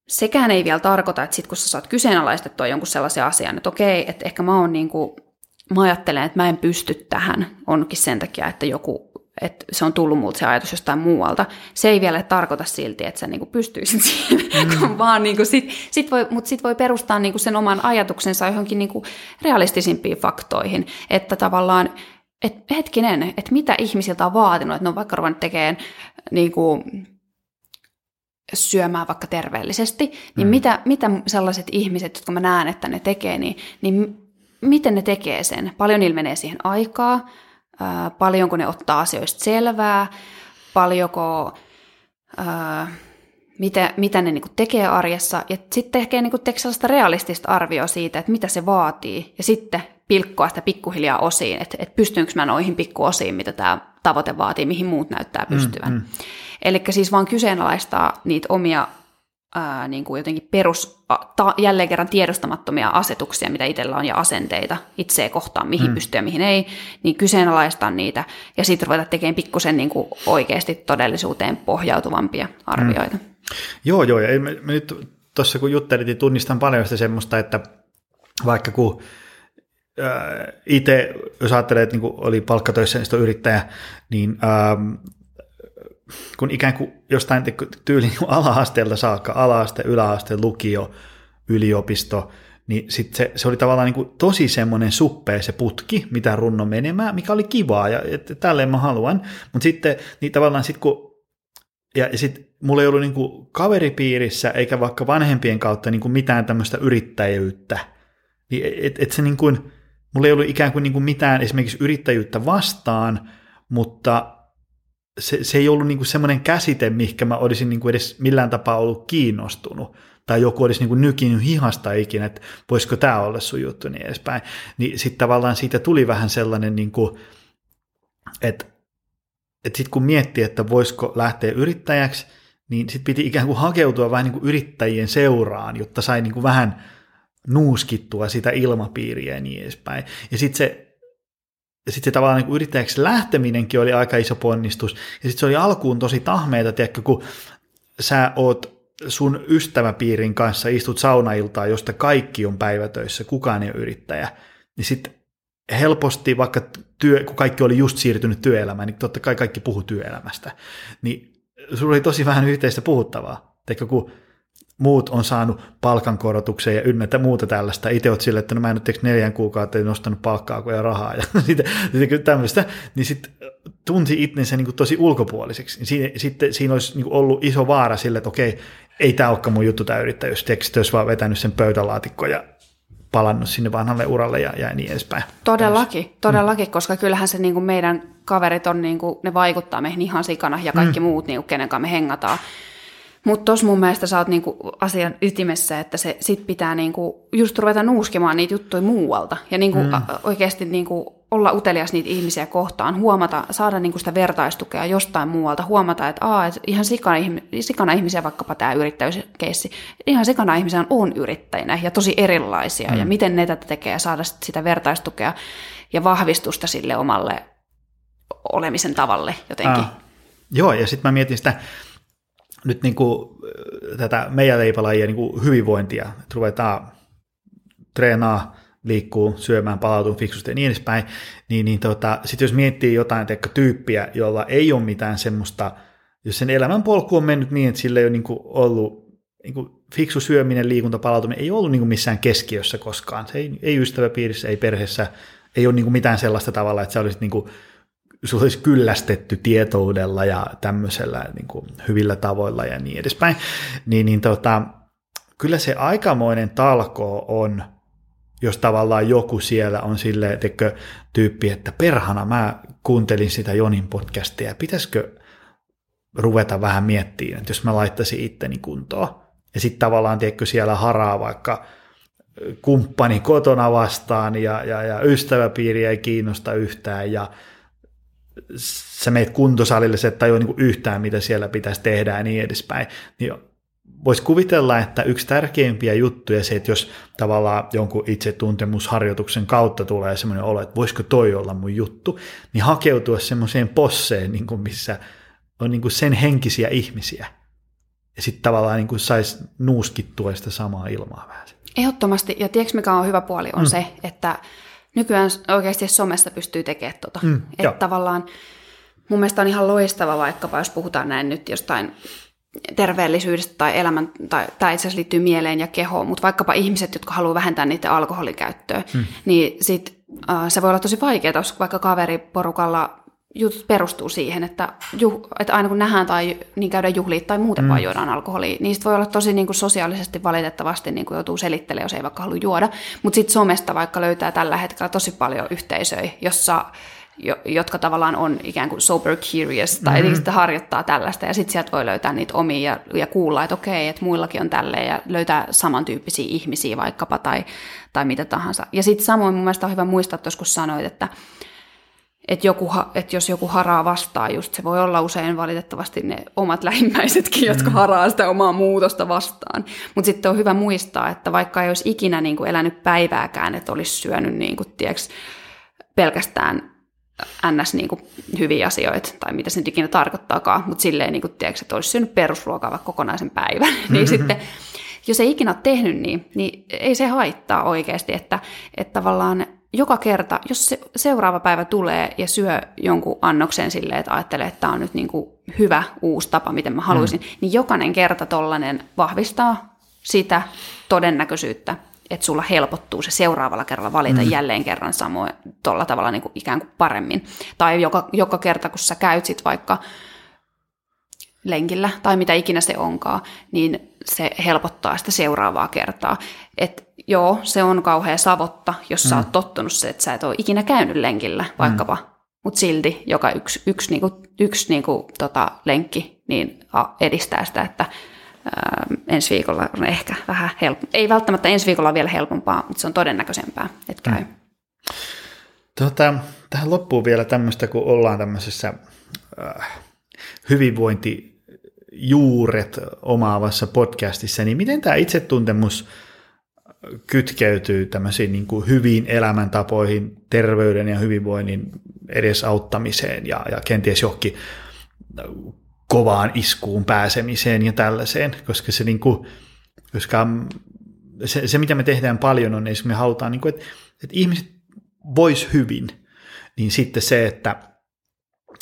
sekään ei vielä tarkoita, että sit kun sä saat kyseenalaistettua jonkun sellaisen asian, että okei, että ehkä mä oon niin kuin, mä ajattelen, että mä en pysty tähän, onkin sen takia, että joku, että se on tullut multa se ajatus jostain muualta. Se ei vielä tarkoita silti, että sä niinku pystyisit siihen, mm. vaan niinku sit, sit voi, mutta sitten voi perustaa niinku sen oman ajatuksensa johonkin niinku realistisimpiin faktoihin, että tavallaan, et hetkinen, että mitä ihmisiltä on vaatinut, että ne on vaikka ruvennut tekemään niinku, syömään vaikka terveellisesti, niin mm. mitä, mitä sellaiset ihmiset, jotka mä näen, että ne tekee, niin, niin miten ne tekee sen? Paljon niillä menee siihen aikaa, ää, paljonko ne ottaa asioista selvää, paljonko, ää, mitä, mitä ne niinku tekee arjessa, ja sitten tekee niinku tekee sellaista realistista arvioa siitä, että mitä se vaatii, ja sitten pilkkoa sitä pikkuhiljaa osiin, että, että pystynkö mä noihin pikkuosiin, mitä tämä tavoite vaatii, mihin muut näyttää pystyvän. Mm, mm. Eli siis vaan kyseenalaistaa niitä omia ää, niin kuin jotenkin perus, ta, jälleen kerran tiedostamattomia asetuksia, mitä itsellä on, ja asenteita itseä kohtaan, mihin mm. pystyy ja mihin ei, niin kyseenalaistaa niitä, ja sitten ruveta tekemään pikkusen niin kuin oikeasti todellisuuteen pohjautuvampia arvioita. Mm. Joo, joo, ja me, me nyt tuossa kun juttelit, niin tunnistan paljon sitä semmoista, että vaikka kun itse, jos ajattelee, että niin oli palkkatöissä niin yrittäjä, niin ähm, kun ikään kuin jostain tyyliin niin ala-asteelta saakka, ala-aste, yläaste, lukio, yliopisto, niin sit se, se oli tavallaan niin kuin tosi semmoinen suppea se putki, mitä runno menemään, mikä oli kivaa, ja että tälleen mä haluan, mutta sitten niin tavallaan sitten kun, ja, ja sitten mulla ei ollut niin kuin kaveripiirissä, eikä vaikka vanhempien kautta niin kuin mitään tämmöistä yrittäjyyttä, niin et, et se niin kuin, mulla ei ollut ikään kuin, niin kuin mitään esimerkiksi yrittäjyyttä vastaan, mutta se, se ei ollut niin kuin semmoinen käsite, mihinkä mä olisin niin kuin edes millään tapaa ollut kiinnostunut, tai joku olisi niin kuin nykinyt hihasta ikinä, että voisiko tämä olla sun juttu, niin edespäin. Niin sitten tavallaan siitä tuli vähän sellainen, niin kuin, että, että sitten kun miettii, että voisiko lähteä yrittäjäksi, niin sitten piti ikään kuin hakeutua vähän niin kuin yrittäjien seuraan, jotta sai niin kuin vähän nuuskittua sitä ilmapiiriä ja niin edespäin. Ja sitten se sitten se tavallaan niin yrittäjäksi lähteminenkin oli aika iso ponnistus. Ja sitten se oli alkuun tosi tahmeita, tiedätkö, kun sä oot sun ystäväpiirin kanssa istut saunailtaan, josta kaikki on päivätöissä, kukaan ei ole yrittäjä, niin sitten helposti, vaikka työ, kun kaikki oli just siirtynyt työelämään, niin totta kai kaikki puhu työelämästä, niin sulla oli tosi vähän yhteistä puhuttavaa. Teikö, kun muut on saanut palkankorotuksen ja ynnätä muuta tällaista. Itse olet sille, että no mä en ole neljän kuukautta nostanut palkkaa kuin rahaa ja sitten, sitten tämmöistä, niin sitten tunsi itsensä niin kuin tosi ulkopuoliseksi. Niin sitten siinä olisi niin kuin ollut iso vaara sille, että okei, ei tämä olekaan mun juttu tämä yrittäjyys, teksti olisi vaan vetänyt sen pöytälaatikko ja palannut sinne vanhalle uralle ja, ja niin edespäin. Todellakin, todellakin, mm. koska kyllähän se niin kuin meidän kaverit on, niin kuin, ne vaikuttaa meihin ihan sikana ja kaikki mm. muut, niin kuin, kenen kanssa me hengataan. Mutta tuossa mun mielestä sä oot niinku asian ytimessä, että se sit pitää niinku just ruveta nuuskimaan niitä juttuja muualta. Ja niinku mm. oikeasti niinku olla utelias niitä ihmisiä kohtaan, huomata, saada niinku sitä vertaistukea jostain muualta, huomata, että, aa, että ihan sikana, sikana ihmisiä, vaikkapa tämä yrittäjyyskeissi, ihan sikana ihmisiä on yrittäjinä ja tosi erilaisia, mm. ja miten ne tätä tekee, ja saada sitä vertaistukea ja vahvistusta sille omalle olemisen tavalle jotenkin. Ah. Joo, ja sitten mä mietin sitä, nyt niin kuin, tätä meidän leipälajia niin kuin hyvinvointia, että ruvetaan treenaa, liikkuu, syömään, palautuu fiksusti ja niin edespäin, niin, niin tota, sitten jos miettii jotain teikka, tyyppiä, jolla ei ole mitään semmoista, jos sen elämän polku on mennyt niin, että sillä ei ole niin kuin ollut niin kuin fiksu syöminen, liikunta, palautuminen, ei ollut niin kuin missään keskiössä koskaan. Se ei, ei ystäväpiirissä, ei perheessä, ei ole niin kuin mitään sellaista tavalla, että sä olisit niin kuin sulla olisi kyllästetty tietoudella ja tämmöisellä niin kuin hyvillä tavoilla ja niin edespäin, niin, niin tota, kyllä se aikamoinen talko on, jos tavallaan joku siellä on sille tekö tyyppi, että perhana mä kuuntelin sitä Jonin podcastia, pitäisikö ruveta vähän miettimään, että jos mä laittaisin itteni kuntoon. Ja sitten tavallaan, tiedätkö, siellä haraa vaikka kumppani kotona vastaan ja, ja, ja ystäväpiiri ei kiinnosta yhtään ja sä meet kuntosalille, se ei ole niin yhtään, mitä siellä pitäisi tehdä ja niin edespäin, niin voisi kuvitella, että yksi tärkeimpiä juttuja se, että jos tavallaan jonkun itsetuntemusharjoituksen kautta tulee semmoinen olo, että voisiko toi olla mun juttu, niin hakeutua semmoiseen posseen, niin kuin missä on niin kuin sen henkisiä ihmisiä. Ja sitten tavallaan niin saisi nuuskittua sitä samaa ilmaa vähän. Ehdottomasti. Ja tiedätkö mikä on hyvä puoli on mm. se, että nykyään oikeasti somesta pystyy tekemään tota. Mm, että tavallaan mun mielestä on ihan loistava vaikkapa, jos puhutaan näin nyt jostain terveellisyydestä tai elämän, tai tämä itse asiassa liittyy mieleen ja kehoon, mutta vaikkapa ihmiset, jotka haluaa vähentää niiden alkoholikäyttöä, mm. niin sit, äh, se voi olla tosi vaikeaa, jos vaikka kaveriporukalla jutut perustuu siihen, että, juh, että aina kun nähdään tai niin käydään juhliit tai muuten mm. vaan juodaan alkoholia, niin voi olla tosi niin kuin sosiaalisesti valitettavasti niin kuin joutuu selittelemään, jos ei vaikka halua juoda. Mutta sitten somesta vaikka löytää tällä hetkellä tosi paljon yhteisöjä, jossa jotka tavallaan on ikään kuin sober curious tai mm-hmm. sitten harjoittaa tällaista ja sitten sieltä voi löytää niitä omia ja, ja kuulla, että okei, että muillakin on tälleen ja löytää samantyyppisiä ihmisiä vaikkapa tai, tai mitä tahansa. Ja sitten samoin mun mielestä on hyvä muistaa tuossa, kun sanoit, että, että, joku, että jos joku haraa vastaan, just se voi olla usein valitettavasti ne omat lähimmäisetkin, jotka mm. haraa sitä omaa muutosta vastaan. Mutta sitten on hyvä muistaa, että vaikka ei olisi ikinä niin kuin elänyt päivääkään, että olisi syönyt niin kuin, tiiäks, pelkästään ns. Niin kuin hyviä asioita, tai mitä se nyt ikinä tarkoittaakaan, mutta silleen, niin kuin, tiedätkö, että olisi syönyt perusruokaa vaikka kokonaisen päivän, niin mm-hmm. sitten jos ei ikinä ole tehnyt niin, niin ei se haittaa oikeasti, että, että tavallaan joka kerta, jos se seuraava päivä tulee ja syö jonkun annoksen silleen, että ajattelee, että tämä on nyt niin kuin hyvä uusi tapa, miten mä haluaisin, mm. niin jokainen kerta tollainen vahvistaa sitä todennäköisyyttä, että sulla helpottuu se seuraavalla kerralla valita mm. jälleen kerran samoin tuolla tavalla niin kuin ikään kuin paremmin. Tai joka, joka kerta, kun sä käyt sit vaikka lenkillä tai mitä ikinä se onkaan, niin se helpottaa sitä seuraavaa kertaa. Et joo, se on kauhea savotta, jos mm. sä oot tottunut se, että sä et ole ikinä käynyt lenkillä vaikkapa, mm. mutta silti joka yksi, yksi, niinku, yksi niinku, tota, lenkki niin edistää sitä, että ää, ensi viikolla on ehkä vähän helpompaa. Ei välttämättä ensi viikolla vielä helpompaa, mutta se on todennäköisempää, että käy. Mm. Tota, tähän loppuu vielä tämmöistä, kun ollaan tämmöisessä äh, hyvinvointijuuret omaavassa podcastissa, niin miten tämä itsetuntemus kytkeytyy tämmöisiin niin kuin hyviin elämäntapoihin, terveyden ja hyvinvoinnin edesauttamiseen ja, ja kenties johonkin kovaan iskuun pääsemiseen ja tällaiseen, koska se, niin kuin, koska se, se, mitä me tehdään paljon on, esimerkiksi me halutaan, niin kuin, että, että ihmiset vois hyvin, niin sitten se, että,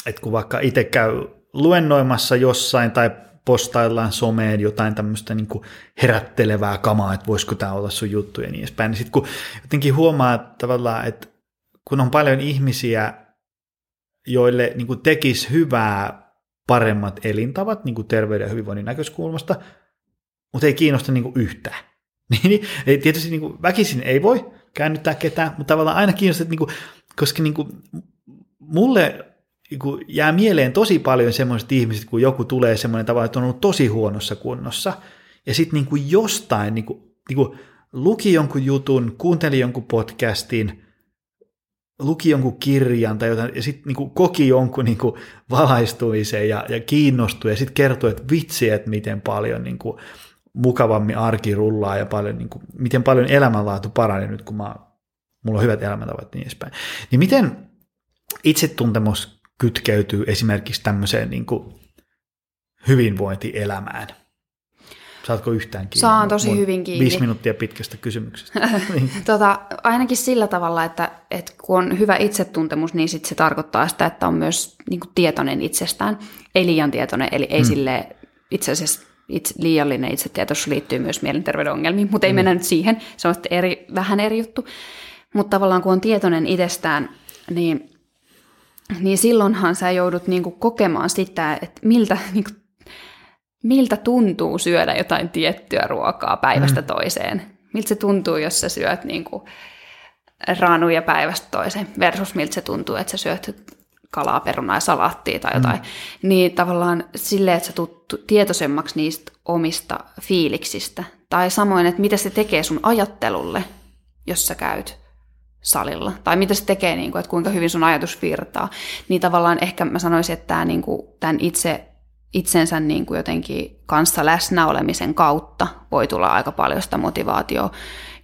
että kun vaikka itse käy luennoimassa jossain tai postaillaan someen jotain tämmöistä niin herättelevää kamaa, että voisiko tämä olla sun juttu ja niin edespäin, niin sitten kun jotenkin huomaa että tavallaan, että kun on paljon ihmisiä, joille niin tekisi hyvää paremmat elintavat niin terveyden ja hyvinvoinnin näkökulmasta, mutta ei kiinnosta niin kuin yhtään. Niin, niin tietysti niin väkisin ei voi käännyttää ketään, mutta tavallaan aina kiinnostaa, niin kuin, koska niin mulle niin jää mieleen tosi paljon semmoiset ihmiset, kun joku tulee semmoinen tavalla, että on ollut tosi huonossa kunnossa, ja sitten niin kuin jostain niin kuin, niin kuin, luki jonkun jutun, kuunteli jonkun podcastin, luki jonkun kirjan tai jotain, ja sitten niin koki jonkun niin kuin valaistumisen ja, ja kiinnostui, ja sitten kertoi, että vitsi, että miten paljon niin kuin, mukavammin arki rullaa ja paljon, niin kuin, miten paljon elämänlaatu paranee nyt, kun mä, mulla on hyvät elämäntavat niin edespäin. Niin miten itsetuntemus kytkeytyy esimerkiksi tämmöiseen niin kuin hyvinvointielämään? Saatko yhtään kiinni? Saan tosi Mun hyvin kiinni. Viisi minuuttia pitkästä kysymyksestä. niin. tota, ainakin sillä tavalla, että, että kun on hyvä itsetuntemus, niin sit se tarkoittaa sitä, että on myös niin kuin tietoinen itsestään. Ei liian tietoinen, eli ei hmm. sille itse asiassa itse, liiallinen itsetietoisuus liittyy myös mielenterveyden ongelmiin, mutta ei hmm. mennä nyt siihen, se on eri, vähän eri juttu. Mutta tavallaan kun on tietoinen itsestään, niin, niin silloinhan sä joudut niinku kokemaan sitä, että miltä niinku miltä tuntuu syödä jotain tiettyä ruokaa päivästä mm. toiseen. Miltä se tuntuu, jos sä syöt niin kuin raanuja päivästä toiseen versus miltä se tuntuu, että sä syöt kalaa, perunaa ja salaattia tai jotain. Mm. Niin tavallaan silleen, että sä tulet tietoisemmaksi niistä omista fiiliksistä. Tai samoin, että mitä se tekee sun ajattelulle, jos sä käyt salilla. Tai mitä se tekee, niin kuin, että kuinka hyvin sun ajatus virtaa. Niin tavallaan ehkä mä sanoisin, että tämä, niin kuin, tämän itse itsensä niin kuin jotenkin kanssa läsnäolemisen kautta voi tulla aika paljon sitä motivaatioa,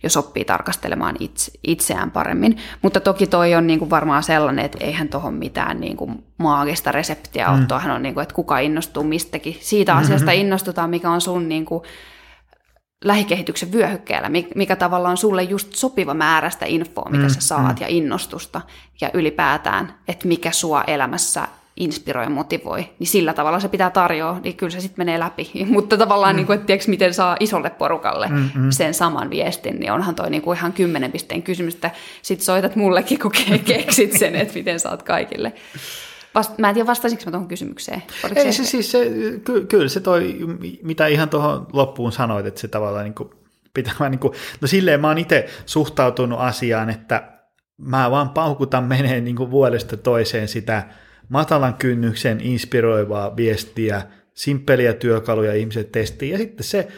jos oppii tarkastelemaan itse, itseään paremmin. Mutta toki toi on niin kuin varmaan sellainen, että eihän tuohon mitään niin kuin maagista reseptiä mm. ole. Tuohan on, niin kuin, että kuka innostuu mistäkin. Siitä mm-hmm. asiasta innostutaan, mikä on sun niin kuin lähikehityksen vyöhykkeellä, mikä tavallaan on sulle just sopiva määrä sitä infoa, mitä mm, sä saat mm. ja innostusta ja ylipäätään, että mikä sua elämässä inspiroi ja motivoi, niin sillä tavalla se pitää tarjoa, niin kyllä se sitten menee läpi. Mutta tavallaan, mm. niin kuin, että tiedätkö, miten saa isolle porukalle Mm-mm. sen saman viestin, niin onhan toi niin kuin ihan kymmenen pisteen kysymys, että sit soitat mullekin, kun keksit sen, että miten saat kaikille. Vast, mä en tiedä, vastasinko mä tuohon kysymykseen. Oliko Ei se, se siis, se, ky, kyllä se toi, mitä ihan tuohon loppuun sanoit, että se tavallaan niin kuin, pitää niin kuin, no silleen mä oon itse suhtautunut asiaan, että mä vaan paukutan menee niin kuin vuodesta toiseen sitä matalan kynnyksen inspiroivaa viestiä, simppeliä työkaluja ihmiset testiin, ja sitten se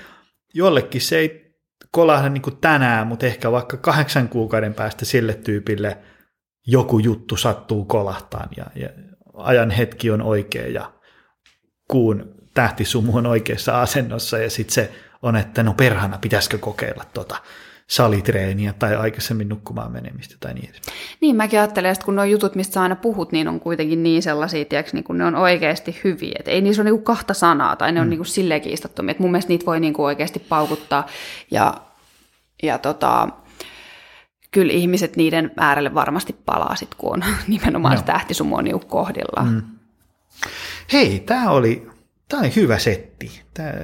jollekin se ei kolahda niin kuin tänään, mutta ehkä vaikka kahdeksan kuukauden päästä sille tyypille joku juttu sattuu kolahtaan ja, ja ajan hetki on oikea ja kuun tähtisumu on oikeassa asennossa ja sitten se on, että no perhana, pitäisikö kokeilla tota salitreeniä tai aikaisemmin nukkumaan menemistä tai niin edespäin. Niin, mäkin ajattelen, että kun nuo jutut, mistä sä aina puhut, niin on kuitenkin niin sellaisia, tiiäks, niin kun ne on oikeasti hyviä. Et ei niissä ole niin kahta sanaa tai ne on mm. niin silleen kiistattomia. Et mun mielestä niitä voi niin oikeasti paukuttaa ja, ja tota, kyllä ihmiset niiden äärelle varmasti palaa sit, kun on nimenomaan no. se tähtisumu on niin kohdilla. Mm. Hei, tämä oli, tää oli hyvä setti. Tää,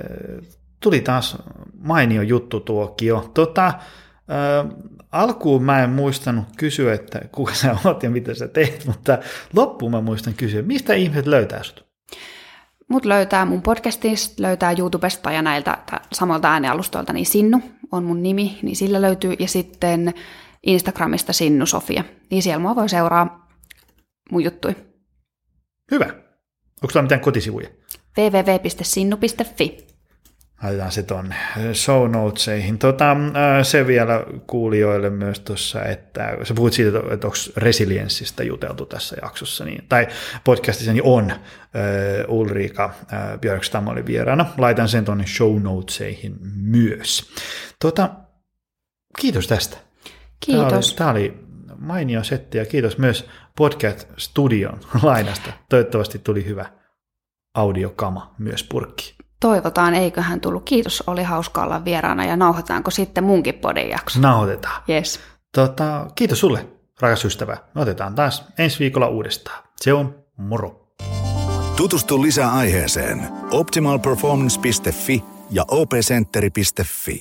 tuli taas mainio juttu tuokio. Tota, äh, alkuun mä en muistanut kysyä, että kuka sä oot ja mitä sä teet, mutta loppuun mä muistan kysyä, mistä ihmiset löytää sut? Mut löytää mun podcastista, löytää YouTubesta ja näiltä samoilta äänialustoilta, niin Sinnu on mun nimi, niin sillä löytyy. Ja sitten Instagramista Sinnu Sofia, niin siellä mua voi seuraa mun juttui. Hyvä. Onko sulla mitään kotisivuja? www.sinnu.fi laitetaan se tuonne show notesihin. Tota, se vielä kuulijoille myös tuossa, että sä puhut siitä, että onko resilienssistä juteltu tässä jaksossa, niin, tai podcastissa niin on uh, Ulrika uh, Björkstam oli vieraana. Laitan sen tuonne show notesihin myös. Tota, kiitos tästä. Kiitos. Tämä oli, tämä oli mainio setti ja kiitos myös Podcast Studion lainasta. Toivottavasti tuli hyvä audiokama myös purkki. Toivotaan, eiköhän tullut. Kiitos, oli hauska olla vieraana ja nauhoitaanko sitten munkin podin jakso? Nauhoitetaan. Yes. Tota, kiitos sulle, rakas ystävä. Me otetaan taas ensi viikolla uudestaan. Se on moro. Tutustu lisää aiheeseen optimalperformance.fi ja opcenteri.fi.